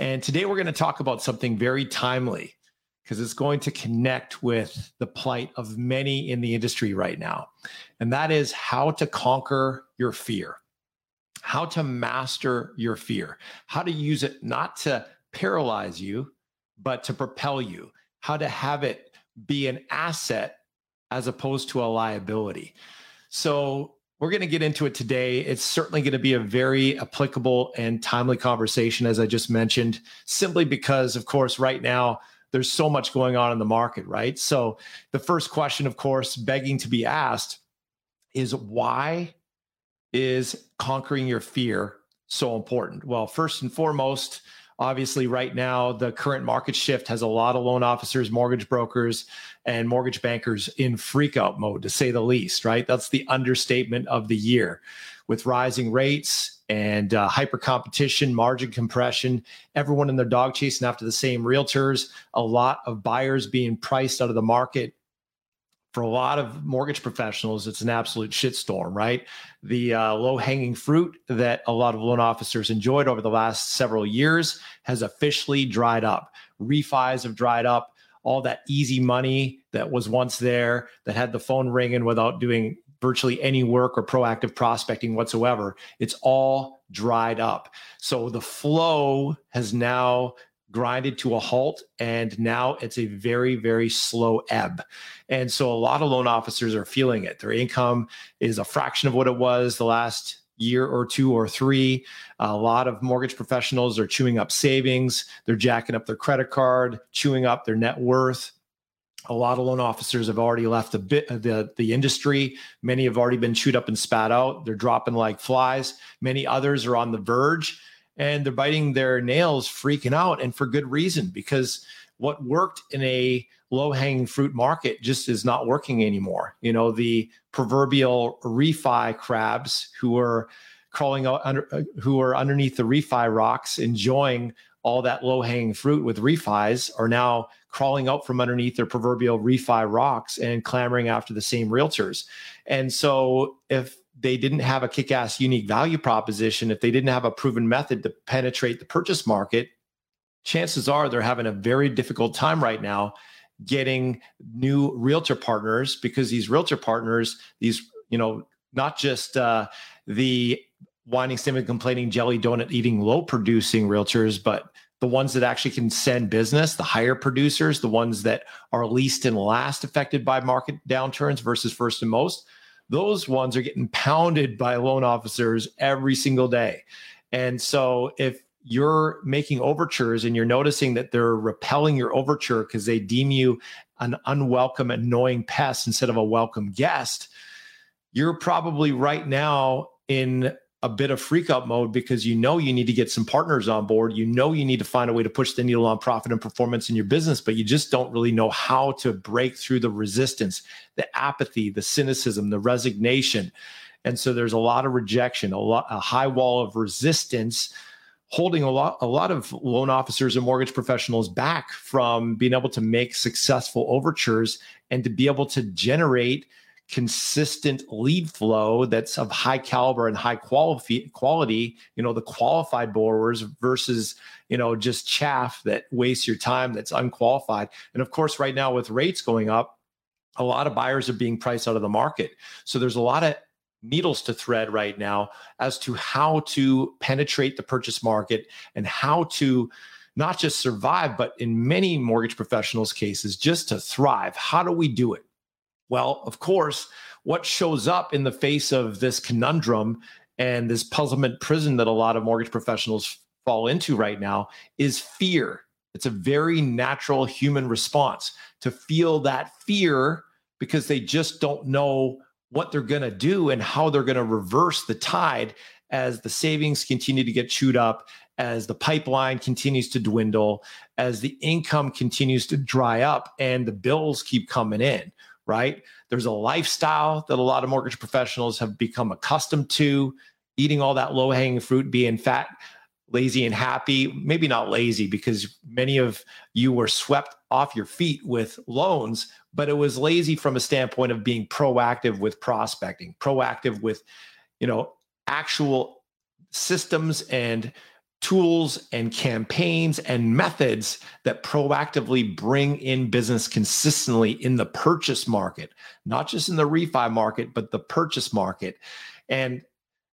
And today we're going to talk about something very timely because it's going to connect with the plight of many in the industry right now. And that is how to conquer your fear, how to master your fear, how to use it not to paralyze you, but to propel you, how to have it be an asset as opposed to a liability. So, we're going to get into it today. It's certainly going to be a very applicable and timely conversation, as I just mentioned, simply because, of course, right now, there's so much going on in the market, right? So, the first question, of course, begging to be asked is why is conquering your fear so important? Well, first and foremost, Obviously, right now, the current market shift has a lot of loan officers, mortgage brokers, and mortgage bankers in freakout mode, to say the least, right? That's the understatement of the year. With rising rates and uh, hyper competition, margin compression, everyone in their dog chasing after the same realtors, a lot of buyers being priced out of the market for a lot of mortgage professionals, it's an absolute shitstorm, right? The uh, low hanging fruit that a lot of loan officers enjoyed over the last several years has officially dried up. Refis have dried up. All that easy money that was once there that had the phone ringing without doing virtually any work or proactive prospecting whatsoever, it's all dried up. So the flow has now grinded to a halt and now it's a very very slow ebb. And so a lot of loan officers are feeling it. Their income is a fraction of what it was the last year or two or three. A lot of mortgage professionals are chewing up savings. They're jacking up their credit card chewing up their net worth. A lot of loan officers have already left the bit the the industry. Many have already been chewed up and spat out. They're dropping like flies. Many others are on the verge and they're biting their nails, freaking out, and for good reason because what worked in a low hanging fruit market just is not working anymore. You know, the proverbial refi crabs who are crawling out under, uh, who are underneath the refi rocks, enjoying all that low hanging fruit with refis, are now crawling out from underneath their proverbial refi rocks and clamoring after the same realtors. And so, if they didn't have a kick ass unique value proposition, if they didn't have a proven method to penetrate the purchase market, chances are they're having a very difficult time right now getting new realtor partners because these realtor partners, these, you know, not just uh, the whining, stimming, complaining, jelly donut eating, low producing realtors, but the ones that actually can send business, the higher producers, the ones that are least and last affected by market downturns versus first and most those ones are getting pounded by loan officers every single day. And so if you're making overtures and you're noticing that they're repelling your overture because they deem you an unwelcome, annoying pest instead of a welcome guest, you're probably right now in a bit of freak out mode because you know you need to get some partners on board. You know you need to find a way to push the needle on profit and performance in your business, but you just don't really know how to break through the resistance, the apathy, the cynicism, the resignation. And so there's a lot of rejection, a lot a high wall of resistance holding a lot a lot of loan officers and mortgage professionals back from being able to make successful overtures and to be able to generate consistent lead flow that's of high caliber and high quality quality you know the qualified borrowers versus you know just chaff that wastes your time that's unqualified. And of course right now with rates going up a lot of buyers are being priced out of the market. So there's a lot of needles to thread right now as to how to penetrate the purchase market and how to not just survive but in many mortgage professionals cases just to thrive how do we do it well, of course, what shows up in the face of this conundrum and this puzzlement prison that a lot of mortgage professionals fall into right now is fear. It's a very natural human response to feel that fear because they just don't know what they're going to do and how they're going to reverse the tide as the savings continue to get chewed up as the pipeline continues to dwindle, as the income continues to dry up, and the bills keep coming in, right? There's a lifestyle that a lot of mortgage professionals have become accustomed to, eating all that low hanging fruit, being fat, lazy, and happy. Maybe not lazy because many of you were swept off your feet with loans, but it was lazy from a standpoint of being proactive with prospecting, proactive with, you know, actual systems and tools and campaigns and methods that proactively bring in business consistently in the purchase market, not just in the refi market, but the purchase market. And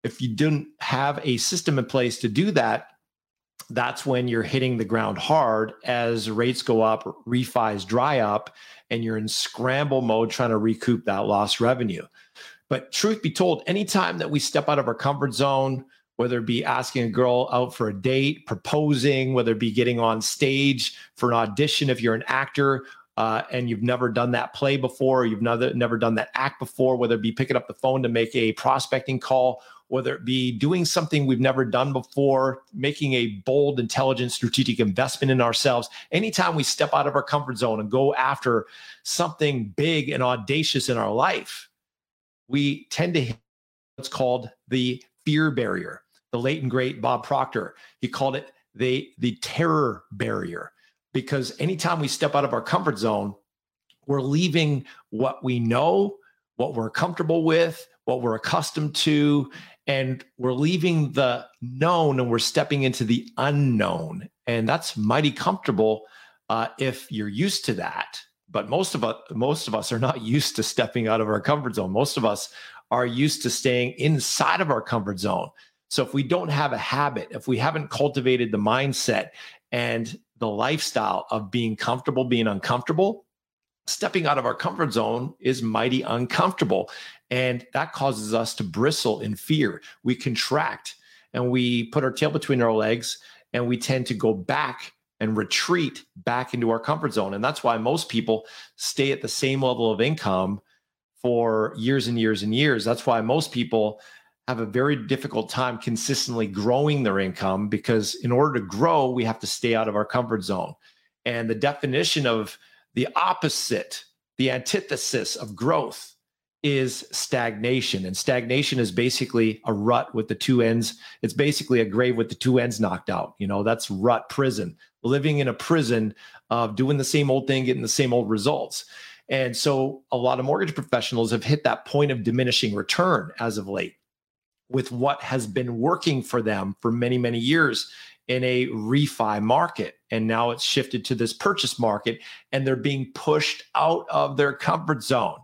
if you didn't have a system in place to do that, that's when you're hitting the ground hard as rates go up, refis dry up, and you're in scramble mode trying to recoup that lost revenue. But truth be told, anytime that we step out of our comfort zone, whether it be asking a girl out for a date, proposing, whether it be getting on stage for an audition if you're an actor uh, and you've never done that play before, you've never, never done that act before, whether it be picking up the phone to make a prospecting call, whether it be doing something we've never done before, making a bold, intelligent, strategic investment in ourselves. Anytime we step out of our comfort zone and go after something big and audacious in our life, we tend to hit what's called the fear barrier. The late and great Bob Proctor, he called it the, the terror barrier because anytime we step out of our comfort zone, we're leaving what we know, what we're comfortable with, what we're accustomed to, and we're leaving the known and we're stepping into the unknown. And that's mighty comfortable uh, if you're used to that. But most of us, most of us are not used to stepping out of our comfort zone. Most of us are used to staying inside of our comfort zone. So if we don't have a habit, if we haven't cultivated the mindset and the lifestyle of being comfortable, being uncomfortable, stepping out of our comfort zone is mighty uncomfortable. And that causes us to bristle in fear. We contract and we put our tail between our legs and we tend to go back and retreat back into our comfort zone. And that's why most people stay at the same level of income for years and years and years. That's why most people have a very difficult time consistently growing their income because in order to grow, we have to stay out of our comfort zone. And the definition of the opposite, the antithesis of growth is stagnation. And stagnation is basically a rut with the two ends. It's basically a grave with the two ends knocked out. You know, that's rut prison, living in a prison of doing the same old thing, getting the same old results. And so a lot of mortgage professionals have hit that point of diminishing return as of late with what has been working for them for many, many years in a refi market. And now it's shifted to this purchase market and they're being pushed out of their comfort zone.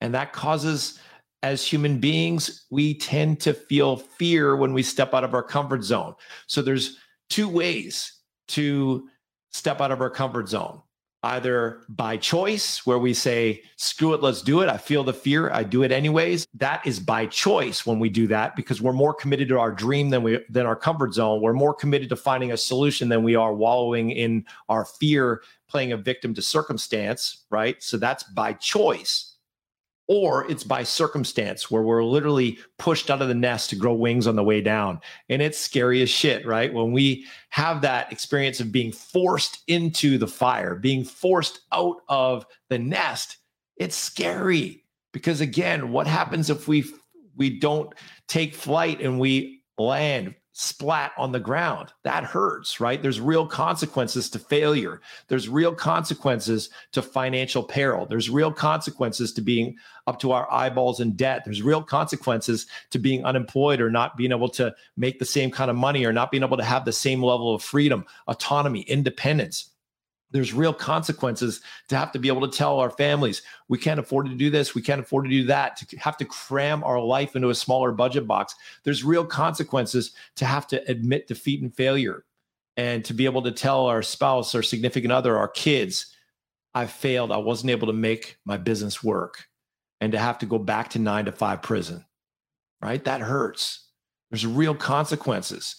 And that causes, as human beings, we tend to feel fear when we step out of our comfort zone. So there's two ways to step out of our comfort zone either by choice, where we say, screw it, let's do it. I feel the fear, I do it anyways. That is by choice when we do that because we're more committed to our dream than we than our comfort zone. We're more committed to finding a solution than we are wallowing in our fear, playing a victim to circumstance, right? So that's by choice or it's by circumstance where we're literally pushed out of the nest to grow wings on the way down. And it's scary as shit, right? When we have that experience of being forced into the fire, being forced out of the nest, it's scary because again, what happens if we we don't take flight and we land splat on the ground. That hurts, right? There's real consequences to failure. There's real consequences to financial peril. There's real consequences to being up to our eyeballs in debt. There's real consequences to being unemployed or not being able to make the same kind of money or not being able to have the same level of freedom, autonomy, independence there's real consequences to have to be able to tell our families we can't afford to do this we can't afford to do that to have to cram our life into a smaller budget box. There's real consequences to have to admit defeat and failure and to be able to tell our spouse our significant other our kids i failed i wasn't able to make my business work and to have to go back to 9 to 5 prison right? That hurts. There's real consequences.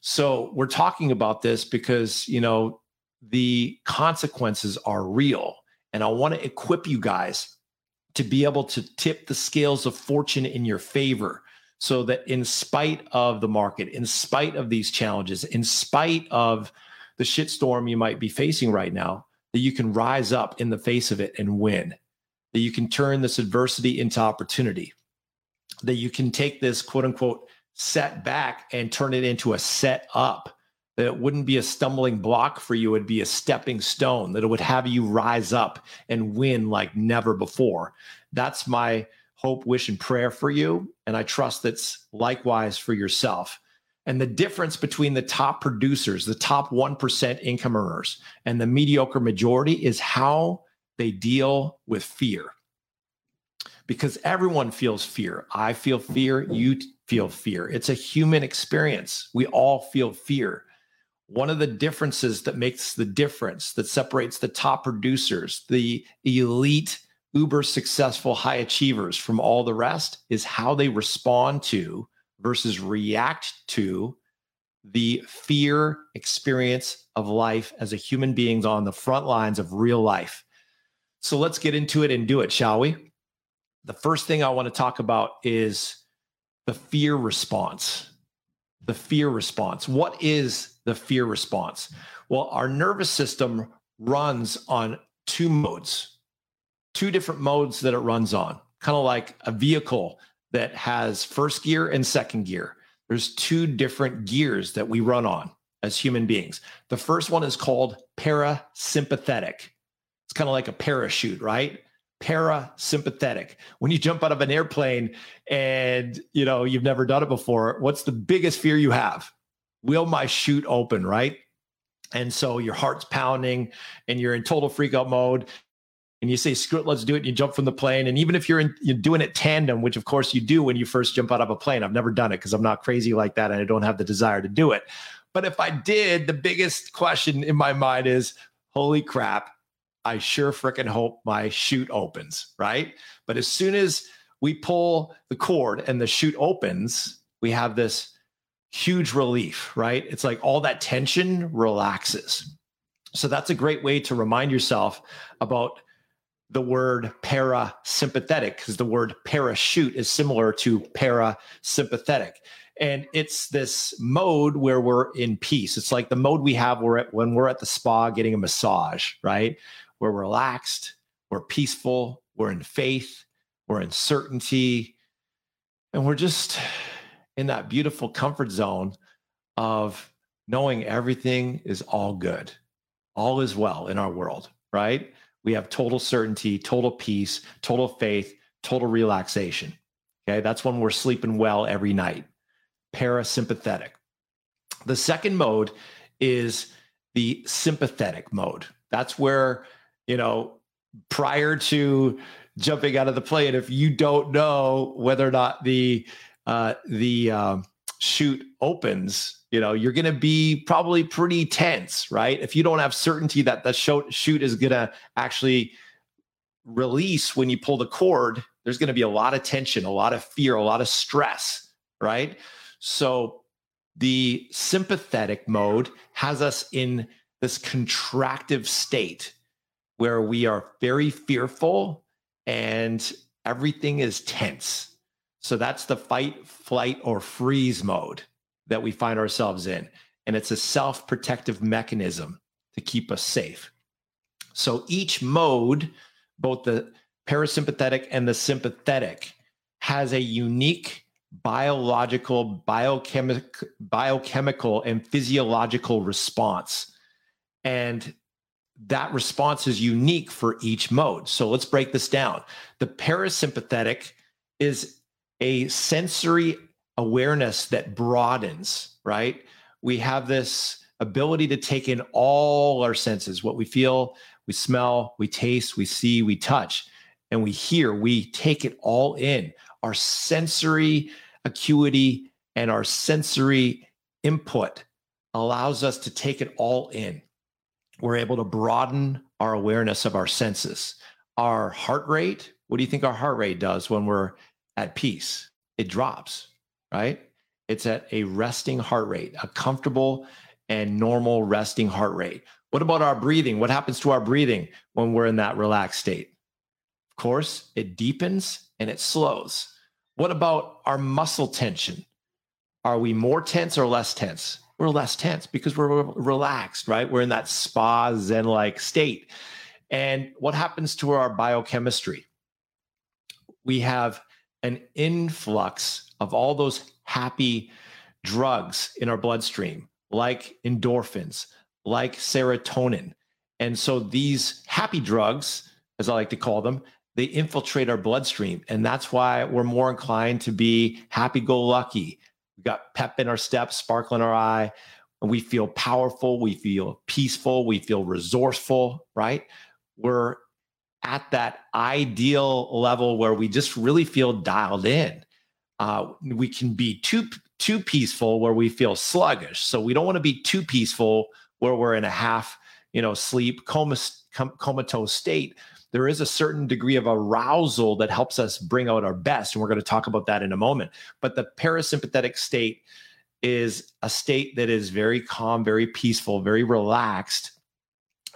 So we're talking about this because you know the consequences are real. And I want to equip you guys to be able to tip the scales of fortune in your favor so that in spite of the market, in spite of these challenges, in spite of the shitstorm you might be facing right now, that you can rise up in the face of it and win, that you can turn this adversity into opportunity, that you can take this quote unquote setback and turn it into a set up. That it wouldn't be a stumbling block for you, it'd be a stepping stone, that it would have you rise up and win like never before. That's my hope, wish, and prayer for you. And I trust that's likewise for yourself. And the difference between the top producers, the top 1% income earners, and the mediocre majority is how they deal with fear. Because everyone feels fear. I feel fear. You feel fear. It's a human experience. We all feel fear. One of the differences that makes the difference that separates the top producers, the elite uber successful high achievers from all the rest is how they respond to versus react to the fear experience of life as a human beings on the front lines of real life. So let's get into it and do it, shall we? The first thing I want to talk about is the fear response. The fear response. What is the fear response? Well, our nervous system runs on two modes two different modes that it runs on, kind of like a vehicle that has first gear and second gear. There's two different gears that we run on as human beings. The first one is called parasympathetic. It's kind of like a parachute, right? Parasympathetic. When you jump out of an airplane and you know you've never done it before, what's the biggest fear you have? Will my chute open, right? And so your heart's pounding and you're in total freak out mode and you say, screw it, let's do it. And you jump from the plane. And even if you're, in, you're doing it tandem, which of course you do when you first jump out of a plane, I've never done it because I'm not crazy like that and I don't have the desire to do it. But if I did, the biggest question in my mind is, holy crap, I sure freaking hope my chute opens, right? But as soon as we pull the cord and the chute opens, we have this huge relief, right? It's like all that tension relaxes. So that's a great way to remind yourself about the word parasympathetic because the word parachute is similar to parasympathetic. And it's this mode where we're in peace. It's like the mode we have when we're at the spa getting a massage, right? We're relaxed, we're peaceful, we're in faith, we're in certainty, and we're just in that beautiful comfort zone of knowing everything is all good, all is well in our world, right? we have total certainty, total peace, total faith, total relaxation. Okay, that's when we're sleeping well every night. Parasympathetic. The second mode is the sympathetic mode. That's where, you know, prior to jumping out of the plane, if you don't know whether or not the uh, the uh, chute opens, you know, you're going to be probably pretty tense, right? If you don't have certainty that the chute is going to actually release when you pull the cord, there's going to be a lot of tension, a lot of fear, a lot of stress, right? So the sympathetic mode has us in this contractive state where we are very fearful and everything is tense. So that's the fight, flight, or freeze mode that we find ourselves in. And it's a self protective mechanism to keep us safe. So each mode, both the parasympathetic and the sympathetic, has a unique biological, biochemic, biochemical, and physiological response. And that response is unique for each mode. So let's break this down. The parasympathetic is a sensory awareness that broadens, right? We have this ability to take in all our senses what we feel, we smell, we taste, we see, we touch, and we hear. We take it all in. Our sensory acuity and our sensory input allows us to take it all in. We're able to broaden our awareness of our senses. Our heart rate, what do you think our heart rate does when we're at peace, it drops, right? It's at a resting heart rate, a comfortable and normal resting heart rate. What about our breathing? What happens to our breathing when we're in that relaxed state? Of course, it deepens and it slows. What about our muscle tension? Are we more tense or less tense? We're less tense because we're relaxed, right? We're in that spa zen like state. And what happens to our biochemistry? We have an influx of all those happy drugs in our bloodstream, like endorphins, like serotonin. And so these happy drugs, as I like to call them, they infiltrate our bloodstream. And that's why we're more inclined to be happy go lucky. We got pep in our step, sparkle in our eye. And we feel powerful. We feel peaceful. We feel resourceful, right? We're at that ideal level where we just really feel dialed in. Uh, we can be too too peaceful where we feel sluggish. So we don't want to be too peaceful where we're in a half, you know, sleep coma, comatose state there is a certain degree of arousal that helps us bring out our best. And we're going to talk about that in a moment. But the parasympathetic state is a state that is very calm, very peaceful, very relaxed.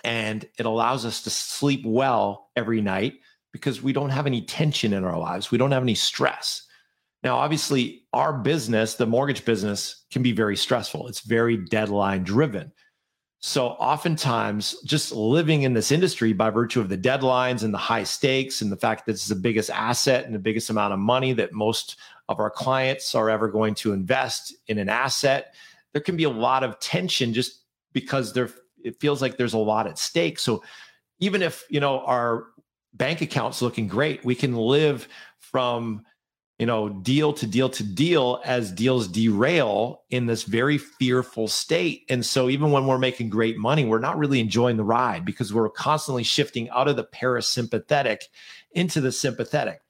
And it allows us to sleep well every night because we don't have any tension in our lives. We don't have any stress. Now, obviously, our business, the mortgage business, can be very stressful. It's very deadline driven. So oftentimes just living in this industry by virtue of the deadlines and the high stakes and the fact that it's the biggest asset and the biggest amount of money that most of our clients are ever going to invest in an asset, there can be a lot of tension just because there it feels like there's a lot at stake. So even if, you know, our bank account's looking great, we can live from you know, deal to deal to deal as deals derail in this very fearful state. And so even when we're making great money, we're not really enjoying the ride because we're constantly shifting out of the parasympathetic into the sympathetic.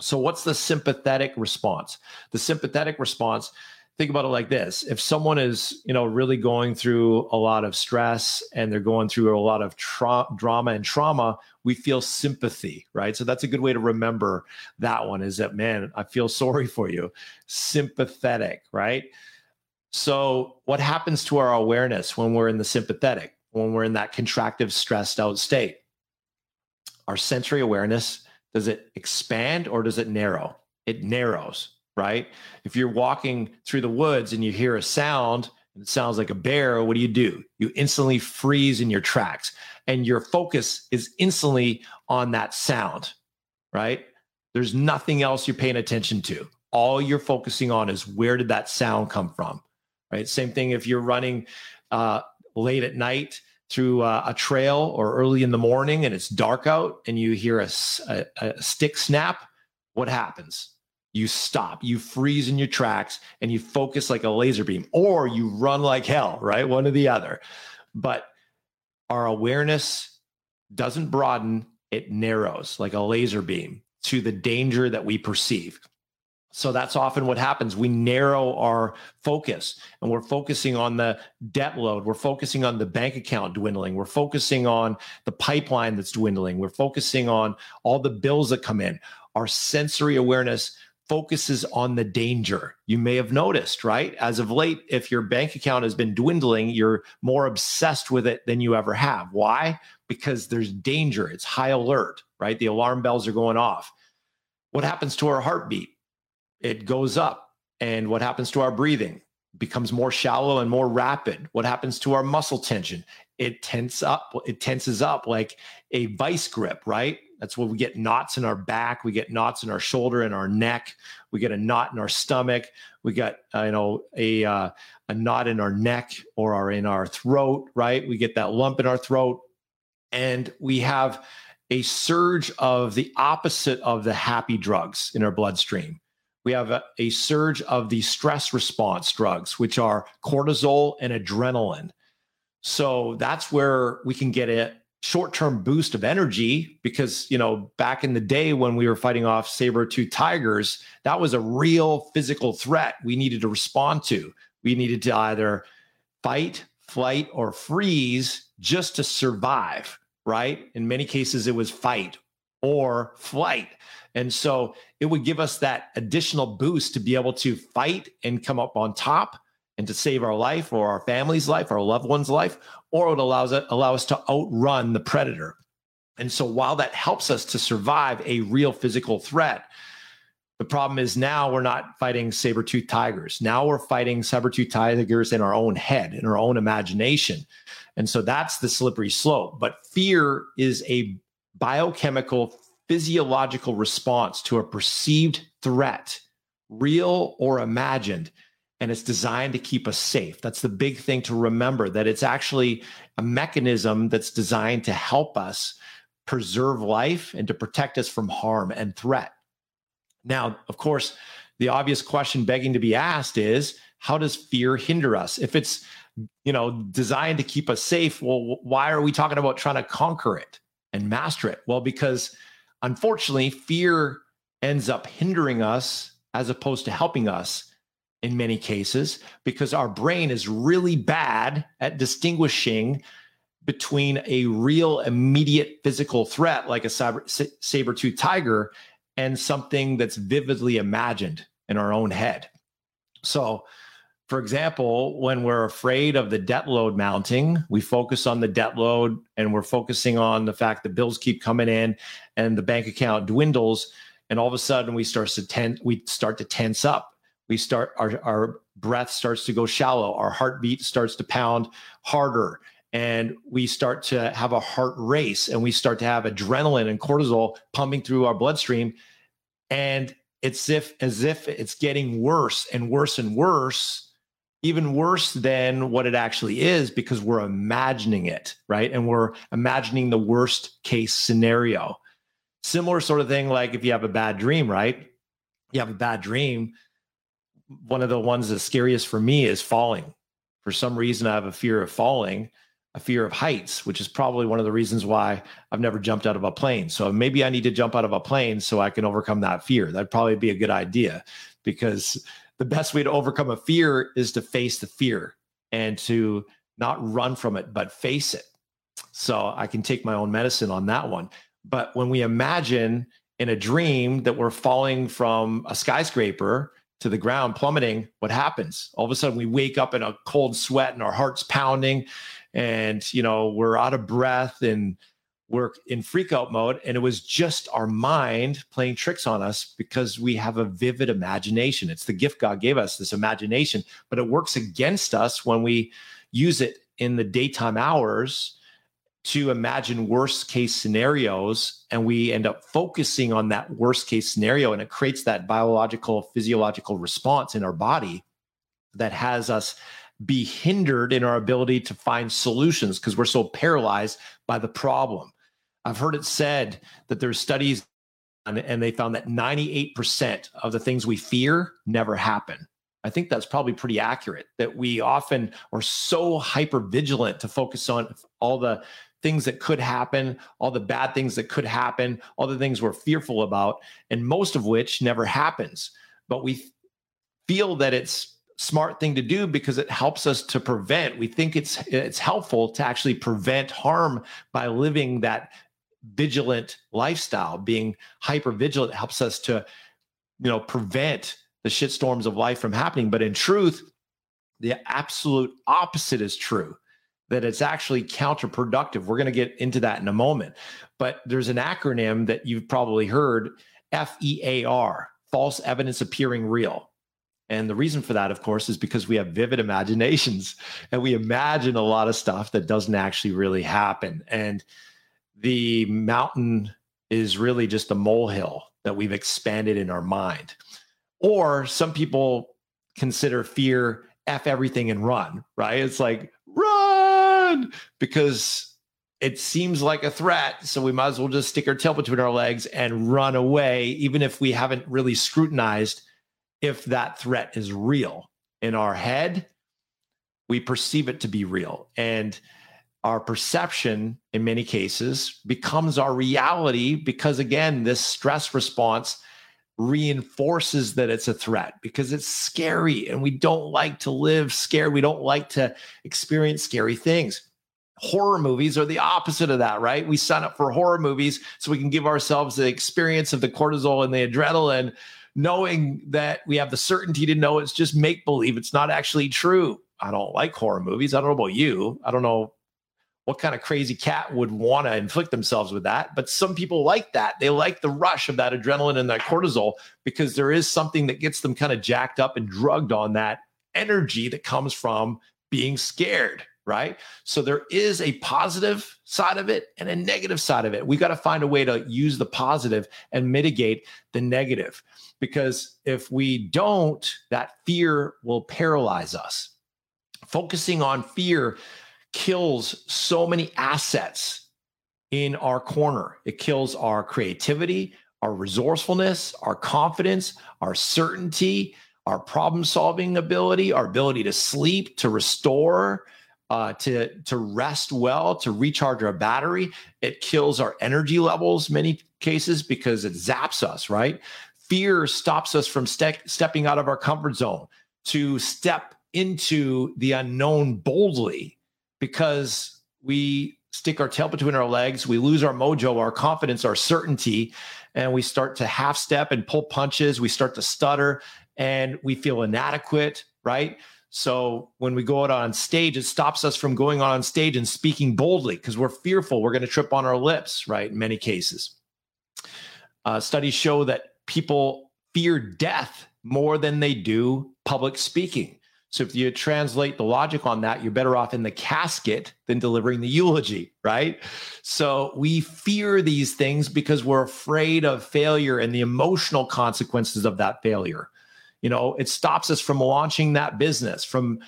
So what's the sympathetic response? The sympathetic response think about it like this. If someone is you know really going through a lot of stress and they're going through a lot of tra- drama and trauma we feel sympathy right? So that's a good way to remember that one is that man i feel sorry for you. Sympathetic right? So what happens to our awareness when we're in the sympathetic when we're in that contractive stressed out state? Our sensory awareness does it expand or does it narrow? It narrows right? If you're walking through the woods and you hear a sound and it sounds like a bear, what do you do? You instantly freeze in your tracks and your focus is instantly on that sound, right? There's nothing else you're paying attention to. All you're focusing on is where did that sound come from, right? Same thing if you're running uh, late at night through uh, a trail or early in the morning and it's dark out and you hear a, a, a stick snap, what happens? You stop, you freeze in your tracks, and you focus like a laser beam, or you run like hell, right? One or the other. But our awareness doesn't broaden, it narrows like a laser beam to the danger that we perceive. So that's often what happens. We narrow our focus and we're focusing on the debt load. We're focusing on the bank account dwindling. We're focusing on the pipeline that's dwindling. We're focusing on all the bills that come in. Our sensory awareness focuses on the danger. You may have noticed, right? As of late, if your bank account has been dwindling, you're more obsessed with it than you ever have. Why? Because there's danger, it's high alert, right? The alarm bells are going off. What happens to our heartbeat? It goes up. And what happens to our breathing? becomes more shallow and more rapid. What happens to our muscle tension? It tense up, it tenses up like a vice grip, right? That's where we get knots in our back. We get knots in our shoulder and our neck. We get a knot in our stomach. We got uh, you know a uh, a knot in our neck or our in our throat. Right. We get that lump in our throat, and we have a surge of the opposite of the happy drugs in our bloodstream. We have a, a surge of the stress response drugs, which are cortisol and adrenaline. So that's where we can get a, short-term boost of energy because you know back in the day when we were fighting off saber-tooth tigers that was a real physical threat we needed to respond to. We needed to either fight flight or freeze just to survive right? In many cases it was fight or flight. And so it would give us that additional boost to be able to fight and come up on top and to save our life or our family's life, our loved one's life, or it allows it allow us to outrun the predator. And so while that helps us to survive a real physical threat, The problem is now we're not fighting saber tooth tigers. Now we're fighting saber tooth tigers in our own head, in our own imagination. And so that's the slippery slope. But fear is a biochemical, physiological response to a perceived threat, real or imagined. And it's designed to keep us safe. That's the big thing to remember that it's actually a mechanism that's designed to help us preserve life and to protect us from harm and threat. Now, of course, the obvious question begging to be asked is how does fear hinder us? If it's you know designed to keep us safe, well why are we talking about trying to conquer it and master it? Well, because unfortunately, fear ends up hindering us as opposed to helping us in many cases because our brain is really bad at distinguishing between a real immediate physical threat like a saber tooth tiger and something that's vividly imagined in our own head. So, for example, when we're afraid of the debt load mounting, we focus on the debt load and we're focusing on the fact that bills keep coming in and the bank account dwindles. And all of a sudden we start to tense, we start to tense up. We start our, our breath starts to go shallow, our heartbeat starts to pound harder, and we start to have a heart race and we start to have adrenaline and cortisol pumping through our bloodstream. And it's if as if it's getting worse and worse and worse even worse than what it actually is because we're imagining it right? And we're imagining the worst case scenario. Similar sort of thing like if you have a bad dream right? You have a bad dream one of the ones that's scariest for me is falling for some reason i have a fear of falling a fear of heights, which is probably one of the reasons why I've never jumped out of a plane. So maybe I need to jump out of a plane so I can overcome that fear. That'd probably be a good idea because the best way to overcome a fear is to face the fear and to not run from it, but face it. So I can take my own medicine on that one. But when we imagine in a dream that we're falling from a skyscraper to the ground, plummeting, what happens? All of a sudden, we wake up in a cold sweat and our heart's pounding and you know we're out of breath and we're in freak out mode and it was just our mind playing tricks on us because we have a vivid imagination it's the gift god gave us this imagination but it works against us when we use it in the daytime hours to imagine worst case scenarios and we end up focusing on that worst case scenario and it creates that biological physiological response in our body that has us be hindered in our ability to find solutions because we're so paralyzed by the problem. I've heard it said that there's studies and they found that 98% of the things we fear never happen. I think that's probably pretty accurate that we often are so hyper vigilant to focus on all the things that could happen, all the bad things that could happen, all the things we're fearful about, and most of which never happens. But we feel that it's smart thing to do because it helps us to prevent. We think it's it's helpful to actually prevent harm by living that vigilant lifestyle. Being hyper vigilant helps us to, you know, prevent the shitstorms of life from happening. But in truth, the absolute opposite is true. That it's actually counterproductive. We're going to get into that in a moment. But there's an acronym that you've probably heard FEAR, false evidence appearing real. And the reason for that, of course, is because we have vivid imaginations and we imagine a lot of stuff that doesn't actually really happen. And the mountain is really just a molehill that we've expanded in our mind. Or some people consider fear F everything and run, right? It's like, because it seems like a threat. So we might as well just stick our tail between our legs and run away, even if we haven't really scrutinized if that threat is real. In our head, we perceive it to be real. And our perception, in many cases, becomes our reality because, again, this stress response reinforces that it's a threat because it's scary and we don't like to live scared. We don't like to experience scary things. Horror movies are the opposite of that, right? We sign up for horror movies so we can give ourselves the experience of the cortisol and the adrenaline knowing that we have the certainty to know it's just make believe. It's not actually true. I don't like horror movies. I don't know about you. I don't know what kind of crazy cat would want to inflict themselves with that? But some people like that. They like the rush of that adrenaline and that cortisol because there is something that gets them kind of jacked up and drugged on that energy that comes from being scared, right? So there is a positive side of it and a negative side of it. We got to find a way to use the positive and mitigate the negative because if we don't, that fear will paralyze us. Focusing on fear kills so many assets in our corner. It kills our creativity, our resourcefulness, our confidence, our certainty, our problem solving ability, our ability to sleep, to restore, uh, to to rest well, to recharge our battery. It kills our energy levels many cases because it zaps us. Right? Fear stops us from ste- stepping out of our comfort zone to step into the unknown boldly because we stick our tail between our legs, we lose our mojo, our confidence, our certainty, and we start to half step and pull punches. We start to stutter and we feel inadequate, right? So when we go out on stage, it stops us from going on stage and speaking boldly because we're fearful we're going to trip on our lips, right? In many cases. Uh, studies show that people fear death more than they do public speaking. So if you translate the logic on that, you're better off in the casket than delivering the eulogy, right? So we fear these things because we're afraid of failure and the emotional consequences of that failure. You know, it stops us from launching that business, from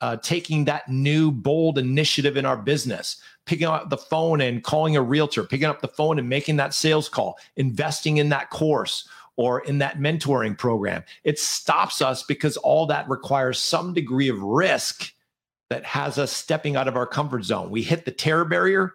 uh, taking that new bold initiative in our business, picking up the phone and calling a realtor, picking up the phone and making that sales call, investing in that course, or in that mentoring program. It stops us because all that requires some degree of risk that has us stepping out of our comfort zone. We hit the terror barrier.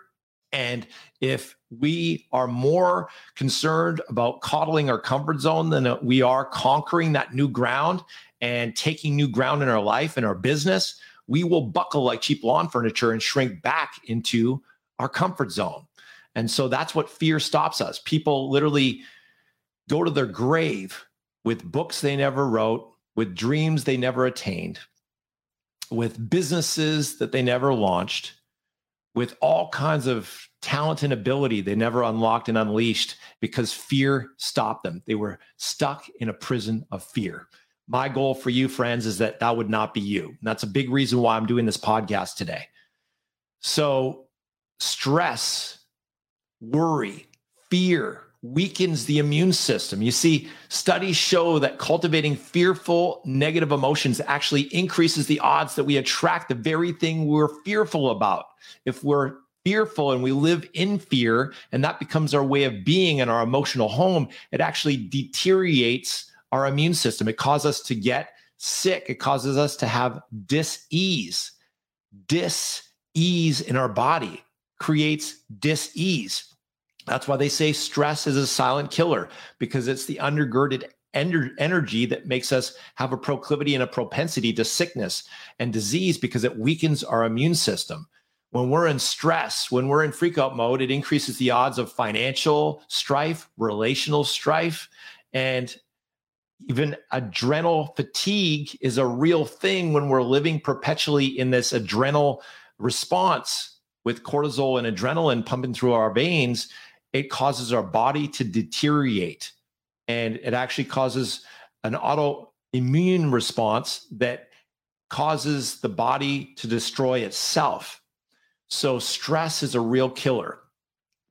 And if we are more concerned about coddling our comfort zone than uh, we are conquering that new ground and taking new ground in our life and our business, we will buckle like cheap lawn furniture and shrink back into our comfort zone. And so that's what fear stops us. People literally go to their grave with books they never wrote, with dreams they never attained, with businesses that they never launched, with all kinds of talent and ability they never unlocked and unleashed because fear stopped them. They were stuck in a prison of fear. My goal for you, friends, is that that would not be you. And that's a big reason why I'm doing this podcast today. So, stress, worry, fear, weakens the immune system. You see, studies show that cultivating fearful, negative emotions actually increases the odds that we attract the very thing we're fearful about. If we're fearful and we live in fear, and that becomes our way of being and our emotional home, it actually deteriorates our immune system. It causes us to get sick, it causes us to have dis-ease. Dis-ease in our body creates dis-ease that's why they say stress is a silent killer because it's the undergirded energy that makes us have a proclivity and a propensity to sickness and disease because it weakens our immune system. When we're in stress, when we're in freakout mode, it increases the odds of financial strife, relational strife, and even adrenal fatigue is a real thing when we're living perpetually in this adrenal response with cortisol and adrenaline pumping through our veins it causes our body to deteriorate and it actually causes an autoimmune response that causes the body to destroy itself. So, stress is a real killer.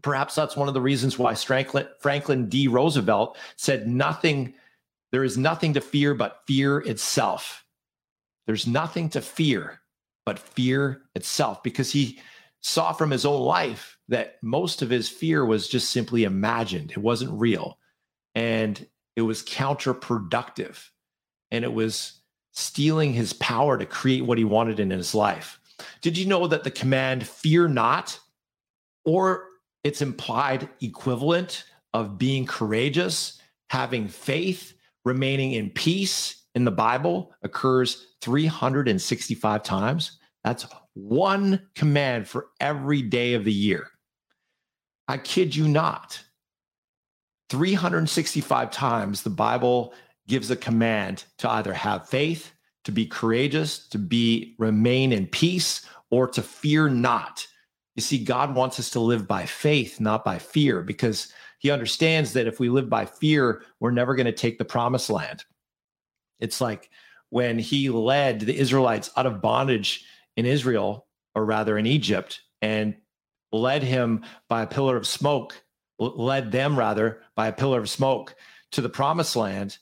Perhaps that's one of the reasons why Franklin, D. Roosevelt said, Nothing, there is nothing to fear but fear itself. There's nothing to fear but fear itself because he saw from his own life that most of his fear was just simply imagined. It wasn't real. And it was counterproductive. And it was stealing his power to create what he wanted in his life. Did you know that the command fear not, or its implied equivalent of being courageous, having faith, remaining in peace in the Bible occurs 365 times? That's one command for every day of the year. I kid you not. 365 times the Bible gives a command to either have faith, to be courageous, to be remain in peace, or to fear not. You see, God wants us to live by faith, not by fear, because he understands that if we live by fear, we're never going to take the promised land. It's like when he led the Israelites out of bondage in Israel, or rather in Egypt, and led him by a pillar of smoke, led them rather by a pillar of smoke to the promised land.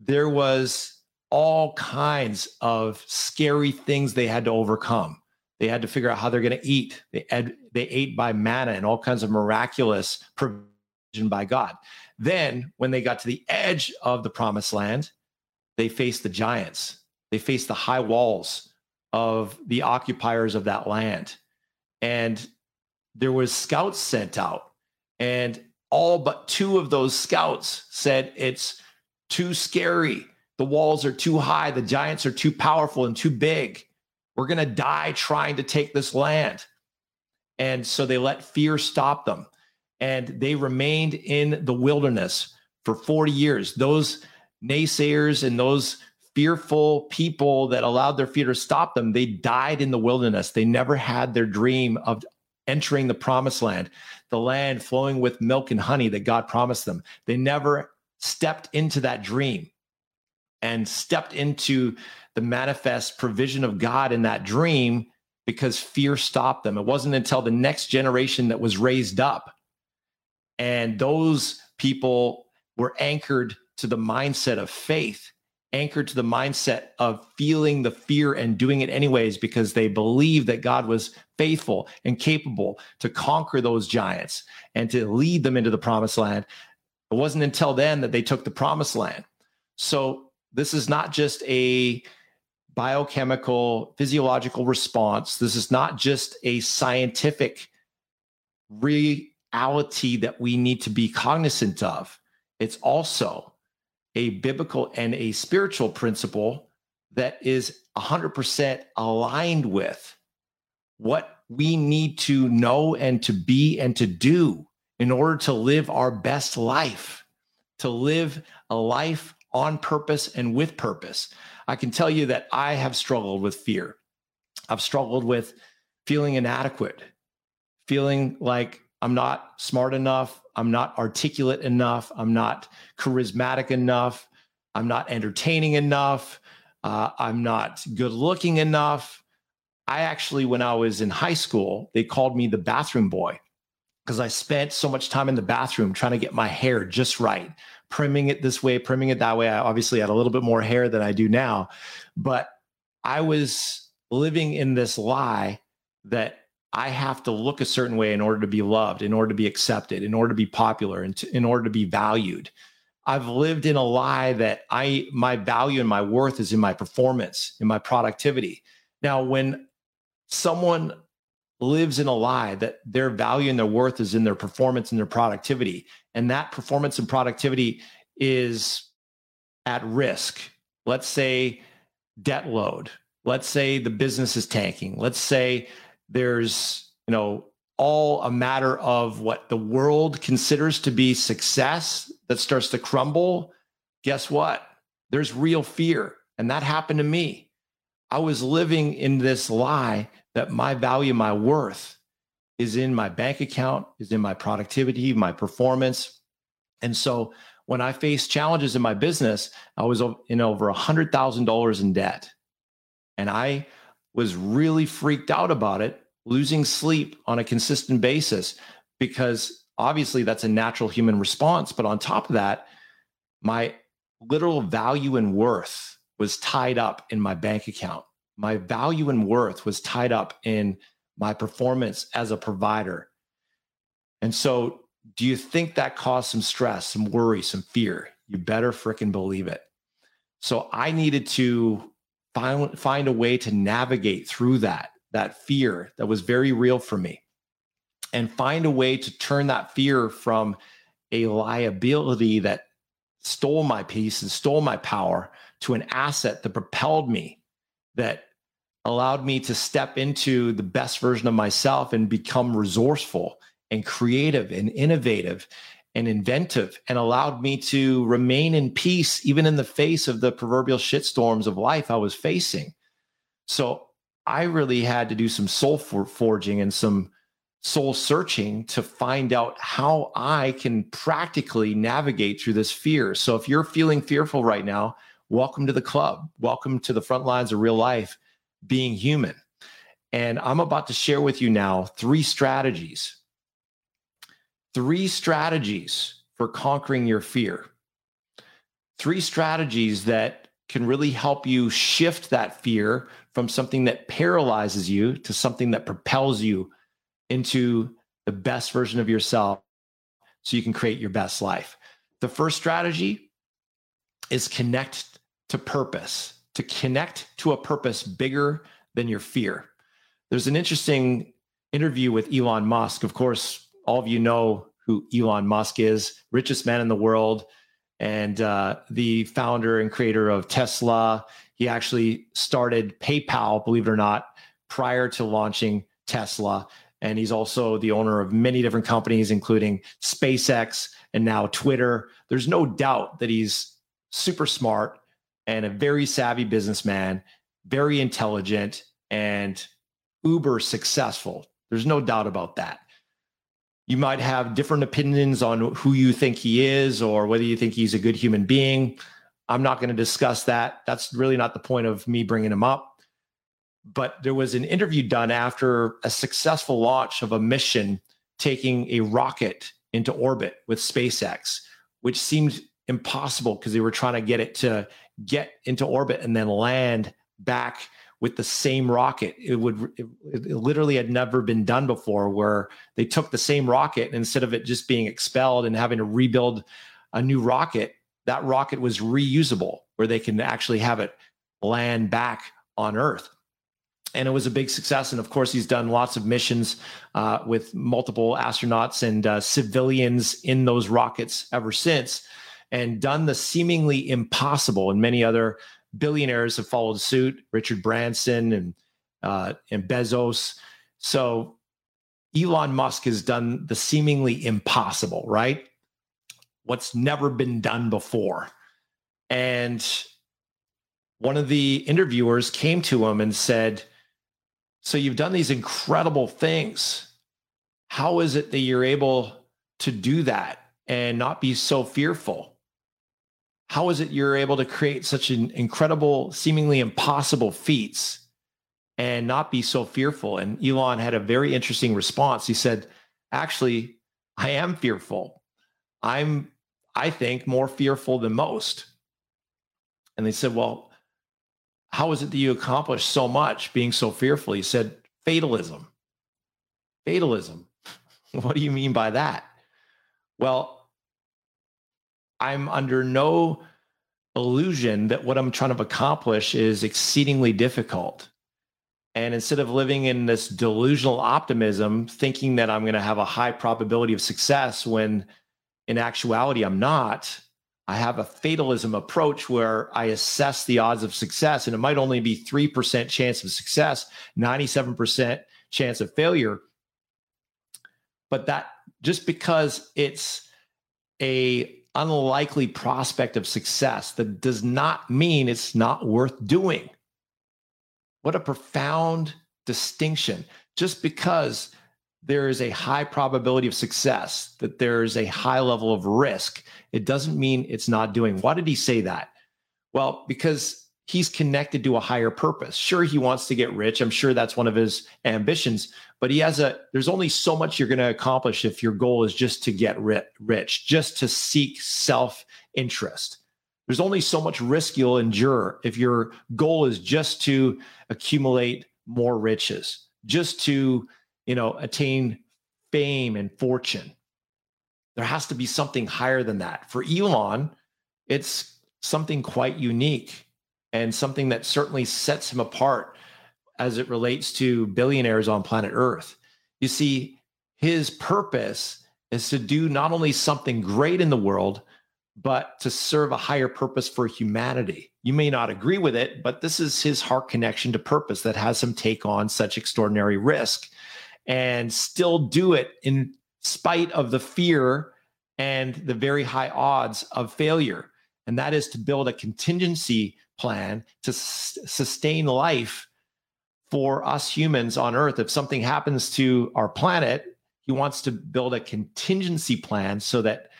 There was all kinds of scary things they had to overcome. They had to figure out how they're going to eat. They, had, they ate by manna and all kinds of miraculous provision by God. Then, when they got to the edge of the promised land, they faced the giants. They faced the high walls of the occupiers of that land. And there was scouts sent out. And all but two of those scouts said it's too scary. The walls are too high. The giants are too powerful and too big. We're going to die trying to take this land. And so they let fear stop them. And they remained in the wilderness for 40 years. Those naysayers and those fearful people that allowed their fear to stop them, they died in the wilderness. They never had their dream of entering the promised land, the land flowing with milk and honey that God promised them. They never stepped into that dream and stepped into the manifest provision of God in that dream because fear stopped them. It wasn't until the next generation that was raised up. And those people were anchored to the mindset of faith, anchored to the mindset of feeling the fear and doing it anyways because they believed that God was faithful and capable to conquer those giants and to lead them into the promised land. It wasn't until then that they took the promised land. So this is not just a biochemical, physiological response. This is not just a scientific reality that we need to be cognizant of. It's also a biblical and a spiritual principle that is 100% aligned with what we need to know and to be and to do in order to live our best life, to live a life on purpose and with purpose. I can tell you that I have struggled with fear. I've struggled with feeling inadequate, feeling like I'm not smart enough, I'm not articulate enough, I'm not charismatic enough, I'm not entertaining enough, uh, I'm not good looking enough. I actually, when I was in high school, they called me the bathroom boy because I spent so much time in the bathroom trying to get my hair just right, primming it this way, primming it that way. I obviously had a little bit more hair than I do now, but I was living in this lie that I have to look a certain way in order to be loved, in order to be accepted, in order to be popular, and in order to be valued. I've lived in a lie that I my value and my worth is in my performance, in my productivity. Now, when someone lives in a lie that their value and their worth is in their performance and their productivity. And that performance and productivity is at risk. Let's say debt load. Let's say the business is tanking. Let's say there's, you know, all a matter of what the world considers to be success that starts to crumble. Guess what? There's real fear. And that happened to me. I was living in this lie that my value, my worth is in my bank account, is in my productivity, my performance. And so when I faced challenges in my business, I was in over $100,000 in debt. And I was really freaked out about it, losing sleep on a consistent basis, because obviously that's a natural human response. But on top of that, my literal value and worth was tied up in my bank account my value and worth was tied up in my performance as a provider. And so, do you think that caused some stress, some worry, some fear? You better freaking believe it. So, I needed to find, find a way to navigate through that, that fear that was very real for me, and find a way to turn that fear from a liability that stole my peace and stole my power to an asset that propelled me that allowed me to step into the best version of myself and become resourceful and creative and innovative and inventive and allowed me to remain in peace even in the face of the proverbial shitstorms of life I was facing. So I really had to do some soul for- forging and some soul searching to find out how I can practically navigate through this fear. So if you're feeling fearful right now, welcome to the club. Welcome to the front lines of real life, being human. And I'm about to share with you now three strategies. Three strategies for conquering your fear. Three strategies that can really help you shift that fear from something that paralyzes you to something that propels you into the best version of yourself so you can create your best life. The first strategy is connect to purpose, to connect to a purpose bigger than your fear. There's an interesting interview with Elon Musk. Of course, all of you know who Elon Musk is, richest man in the world, and uh, the founder and creator of Tesla. He actually started PayPal, believe it or not, prior to launching Tesla. And he's also the owner of many different companies, including SpaceX and now Twitter. There's no doubt that he's super smart and a very savvy businessman, very intelligent, and uber successful. There's no doubt about that. You might have different opinions on who you think he is or whether you think he's a good human being. I'm not going to discuss that. That's really not the point of me bringing him up but there was an interview done after a successful launch of a mission taking a rocket into orbit with SpaceX, which seemed impossible because they were trying to get it to get into orbit and then land back with the same rocket. It would it, it literally had never been done before where they took the same rocket and instead of it just being expelled and having to rebuild a new rocket, that rocket was reusable where they can actually have it land back on Earth and it was a big success. And of course, he's done lots of missions uh, with multiple astronauts and uh, civilians in those rockets ever since, and done the seemingly impossible. And many other billionaires have followed suit: Richard Branson and uh, and Bezos. So Elon Musk has done the seemingly impossible, right? What's never been done before, and one of the interviewers came to him and said so you've done these incredible things. How is it that you're able to do that and not be so fearful? How is it you're able to create such an incredible, seemingly impossible feats and not be so fearful? And Elon had a very interesting response. He said, Actually, I am fearful. I'm, I think, more fearful than most. And they said, Well, how is it that you accomplished so much being so fearful? He said, fatalism. Fatalism. what do you mean by that? Well, I'm under no illusion that what I'm trying to accomplish is exceedingly difficult. And instead of living in this delusional optimism, thinking that I'm going to have a high probability of success when in actuality I'm not, I have a fatalism approach where I assess the odds of success, and it might only be 3% chance of success, 97% chance of failure. But that just because it's a unlikely prospect of success, that does not mean it's not worth doing. What a profound distinction. Just because there is a high probability of success, that there's a high level of risk, it doesn't mean it's not doing. Why did he say that? Well, because he's connected to a higher purpose. Sure, he wants to get rich. I'm sure that's one of his ambitions, but he has a, there's only so much you're going to accomplish if your goal is just to get rich, just to seek self interest. There's only so much risk you'll endure if your goal is just to accumulate more riches, just to you know, attain fame and fortune. There has to be something higher than that. For Elon, it's something quite unique and something that certainly sets him apart as it relates to billionaires on planet Earth. You see, his purpose is to do not only something great in the world, but to serve a higher purpose for humanity. You may not agree with it, but this is his heart connection to purpose that has him take on such extraordinary risk and still do it in spite of the fear and the very high odds of failure. And that is to build a contingency plan to s- sustain life for us humans on Earth. If something happens to our planet, He wants to build a contingency plan so that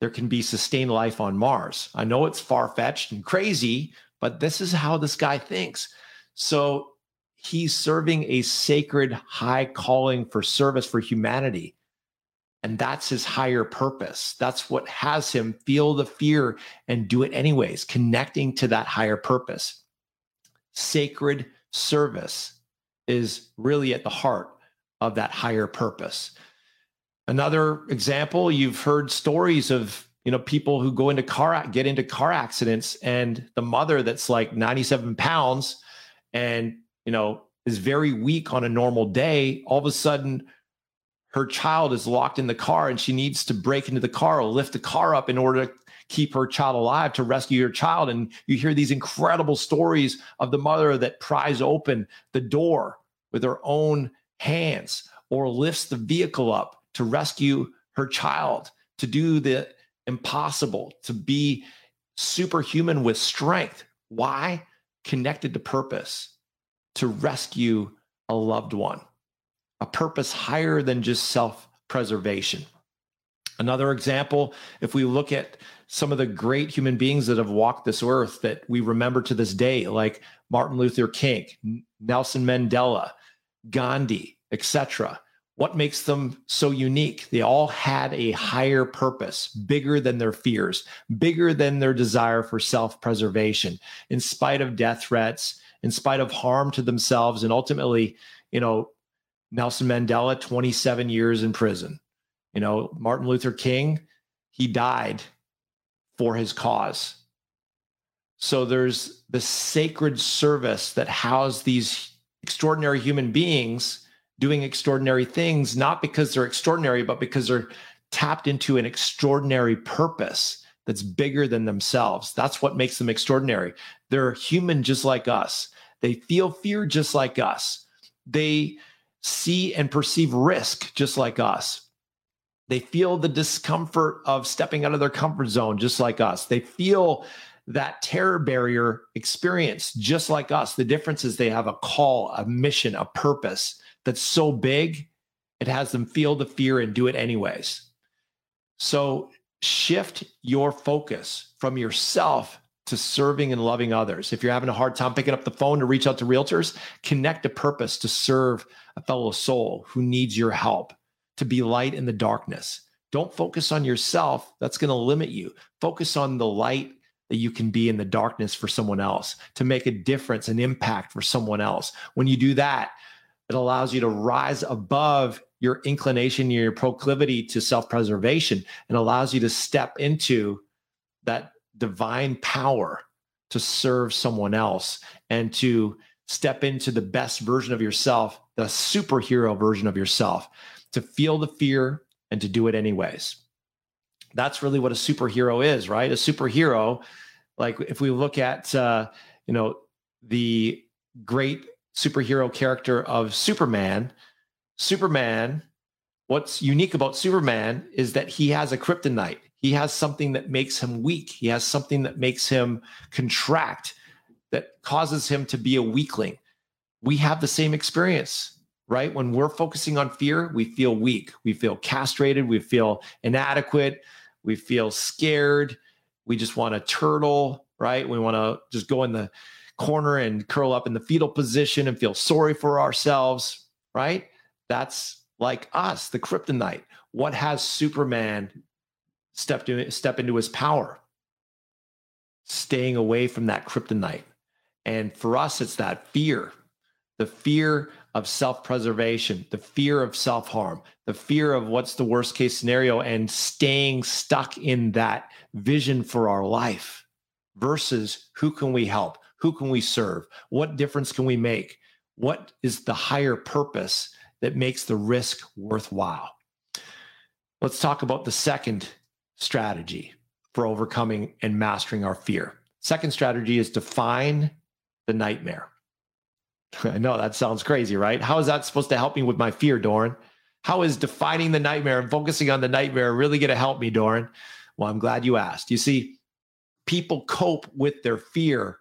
there can be sustained life on Mars. I know it's far fetched and crazy, but this is how this guy thinks. So he's serving a sacred high calling for service for humanity. And that's his higher purpose. That's what has him feel the fear and do it anyways, connecting to that higher purpose. Sacred service is really at the heart of that higher purpose. Another example, you've heard stories of you know people who go into car get into car accidents and the mother that's like 97 pounds and you know is very weak on a normal day all of a sudden her child is locked in the car and she needs to break into the car or lift the car up in order to keep her child alive to rescue your child and you hear these incredible stories of the mother that pries open the door with her own hands or lifts the vehicle up to rescue her child, to do the impossible, to be superhuman with strength. Why? Connected to purpose, to rescue a loved one, a purpose higher than just self preservation. Another example, if we look at some of the great human beings that have walked this earth that we remember to this day, like Martin Luther King, Nelson Mandela, Gandhi, etc. What makes them so unique? They all had a higher purpose, bigger than their fears, bigger than their desire for self preservation, in spite of death threats, in spite of harm to themselves. And ultimately, you know, Nelson Mandela, 27 years in prison. You know, Martin Luther King, he died for his cause. So there's the sacred service that housed these extraordinary human beings doing extraordinary things, not because they're extraordinary, but because they're tapped into an extraordinary purpose that's bigger than themselves. That's what makes them extraordinary. They're human just like us. They feel fear just like us. They see and perceive risk just like us. They feel the discomfort of stepping out of their comfort zone just like us. They feel that terror barrier experience just like us. The difference is they have a call, a mission, a purpose that's so big, it has them feel the fear and do it anyways. So shift your focus from yourself to serving and loving others. If you're having a hard time picking up the phone to reach out to realtors, connect a purpose to serve a fellow soul who needs your help, to be light in the darkness. Don't focus on yourself. That's going to limit you. Focus on the light that you can be in the darkness for someone else, to make a difference, an impact for someone else. When you do that, it allows you to rise above your inclination, your proclivity to self preservation, and allows you to step into that divine power to serve someone else and to step into the best version of yourself, the superhero version of yourself, to feel the fear and to do it anyways that's really what a superhero is, right? A superhero, like if we look at, uh, you know, the great superhero character of Superman, Superman, what's unique about Superman is that he has a kryptonite. He has something that makes him weak. He has something that makes him contract, that causes him to be a weakling. We have the same experience right? When we're focusing on fear, we feel weak, we feel castrated, we feel inadequate, we feel scared, we just want to turtle, right? We want to just go in the corner and curl up in the fetal position and feel sorry for ourselves, right? That's like us, the kryptonite. What has Superman stepped in, step into his power? Staying away from that kryptonite. And for us, it's that fear, the fear of self preservation, the fear of self harm, the fear of what's the worst case scenario, and staying stuck in that vision for our life versus who can we help? Who can we serve? What difference can we make? What is the higher purpose that makes the risk worthwhile? Let's talk about the second strategy for overcoming and mastering our fear. Second strategy is define the nightmare. I know that sounds crazy, right? How is that supposed to help me with my fear, Doran? How is defining the nightmare and focusing on the nightmare really going to help me, Doran? Well, I'm glad you asked. You see, people cope with their fear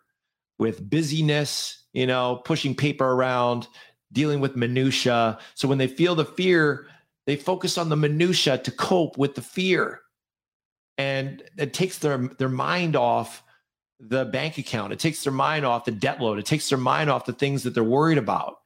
with busyness, you know, pushing paper around, dealing with minutia. So when they feel the fear, They focus on the minutia to cope with the fear. And it takes their their mind off the bank account. It takes their mind off the debt load. It takes their mind off the things that they're worried about.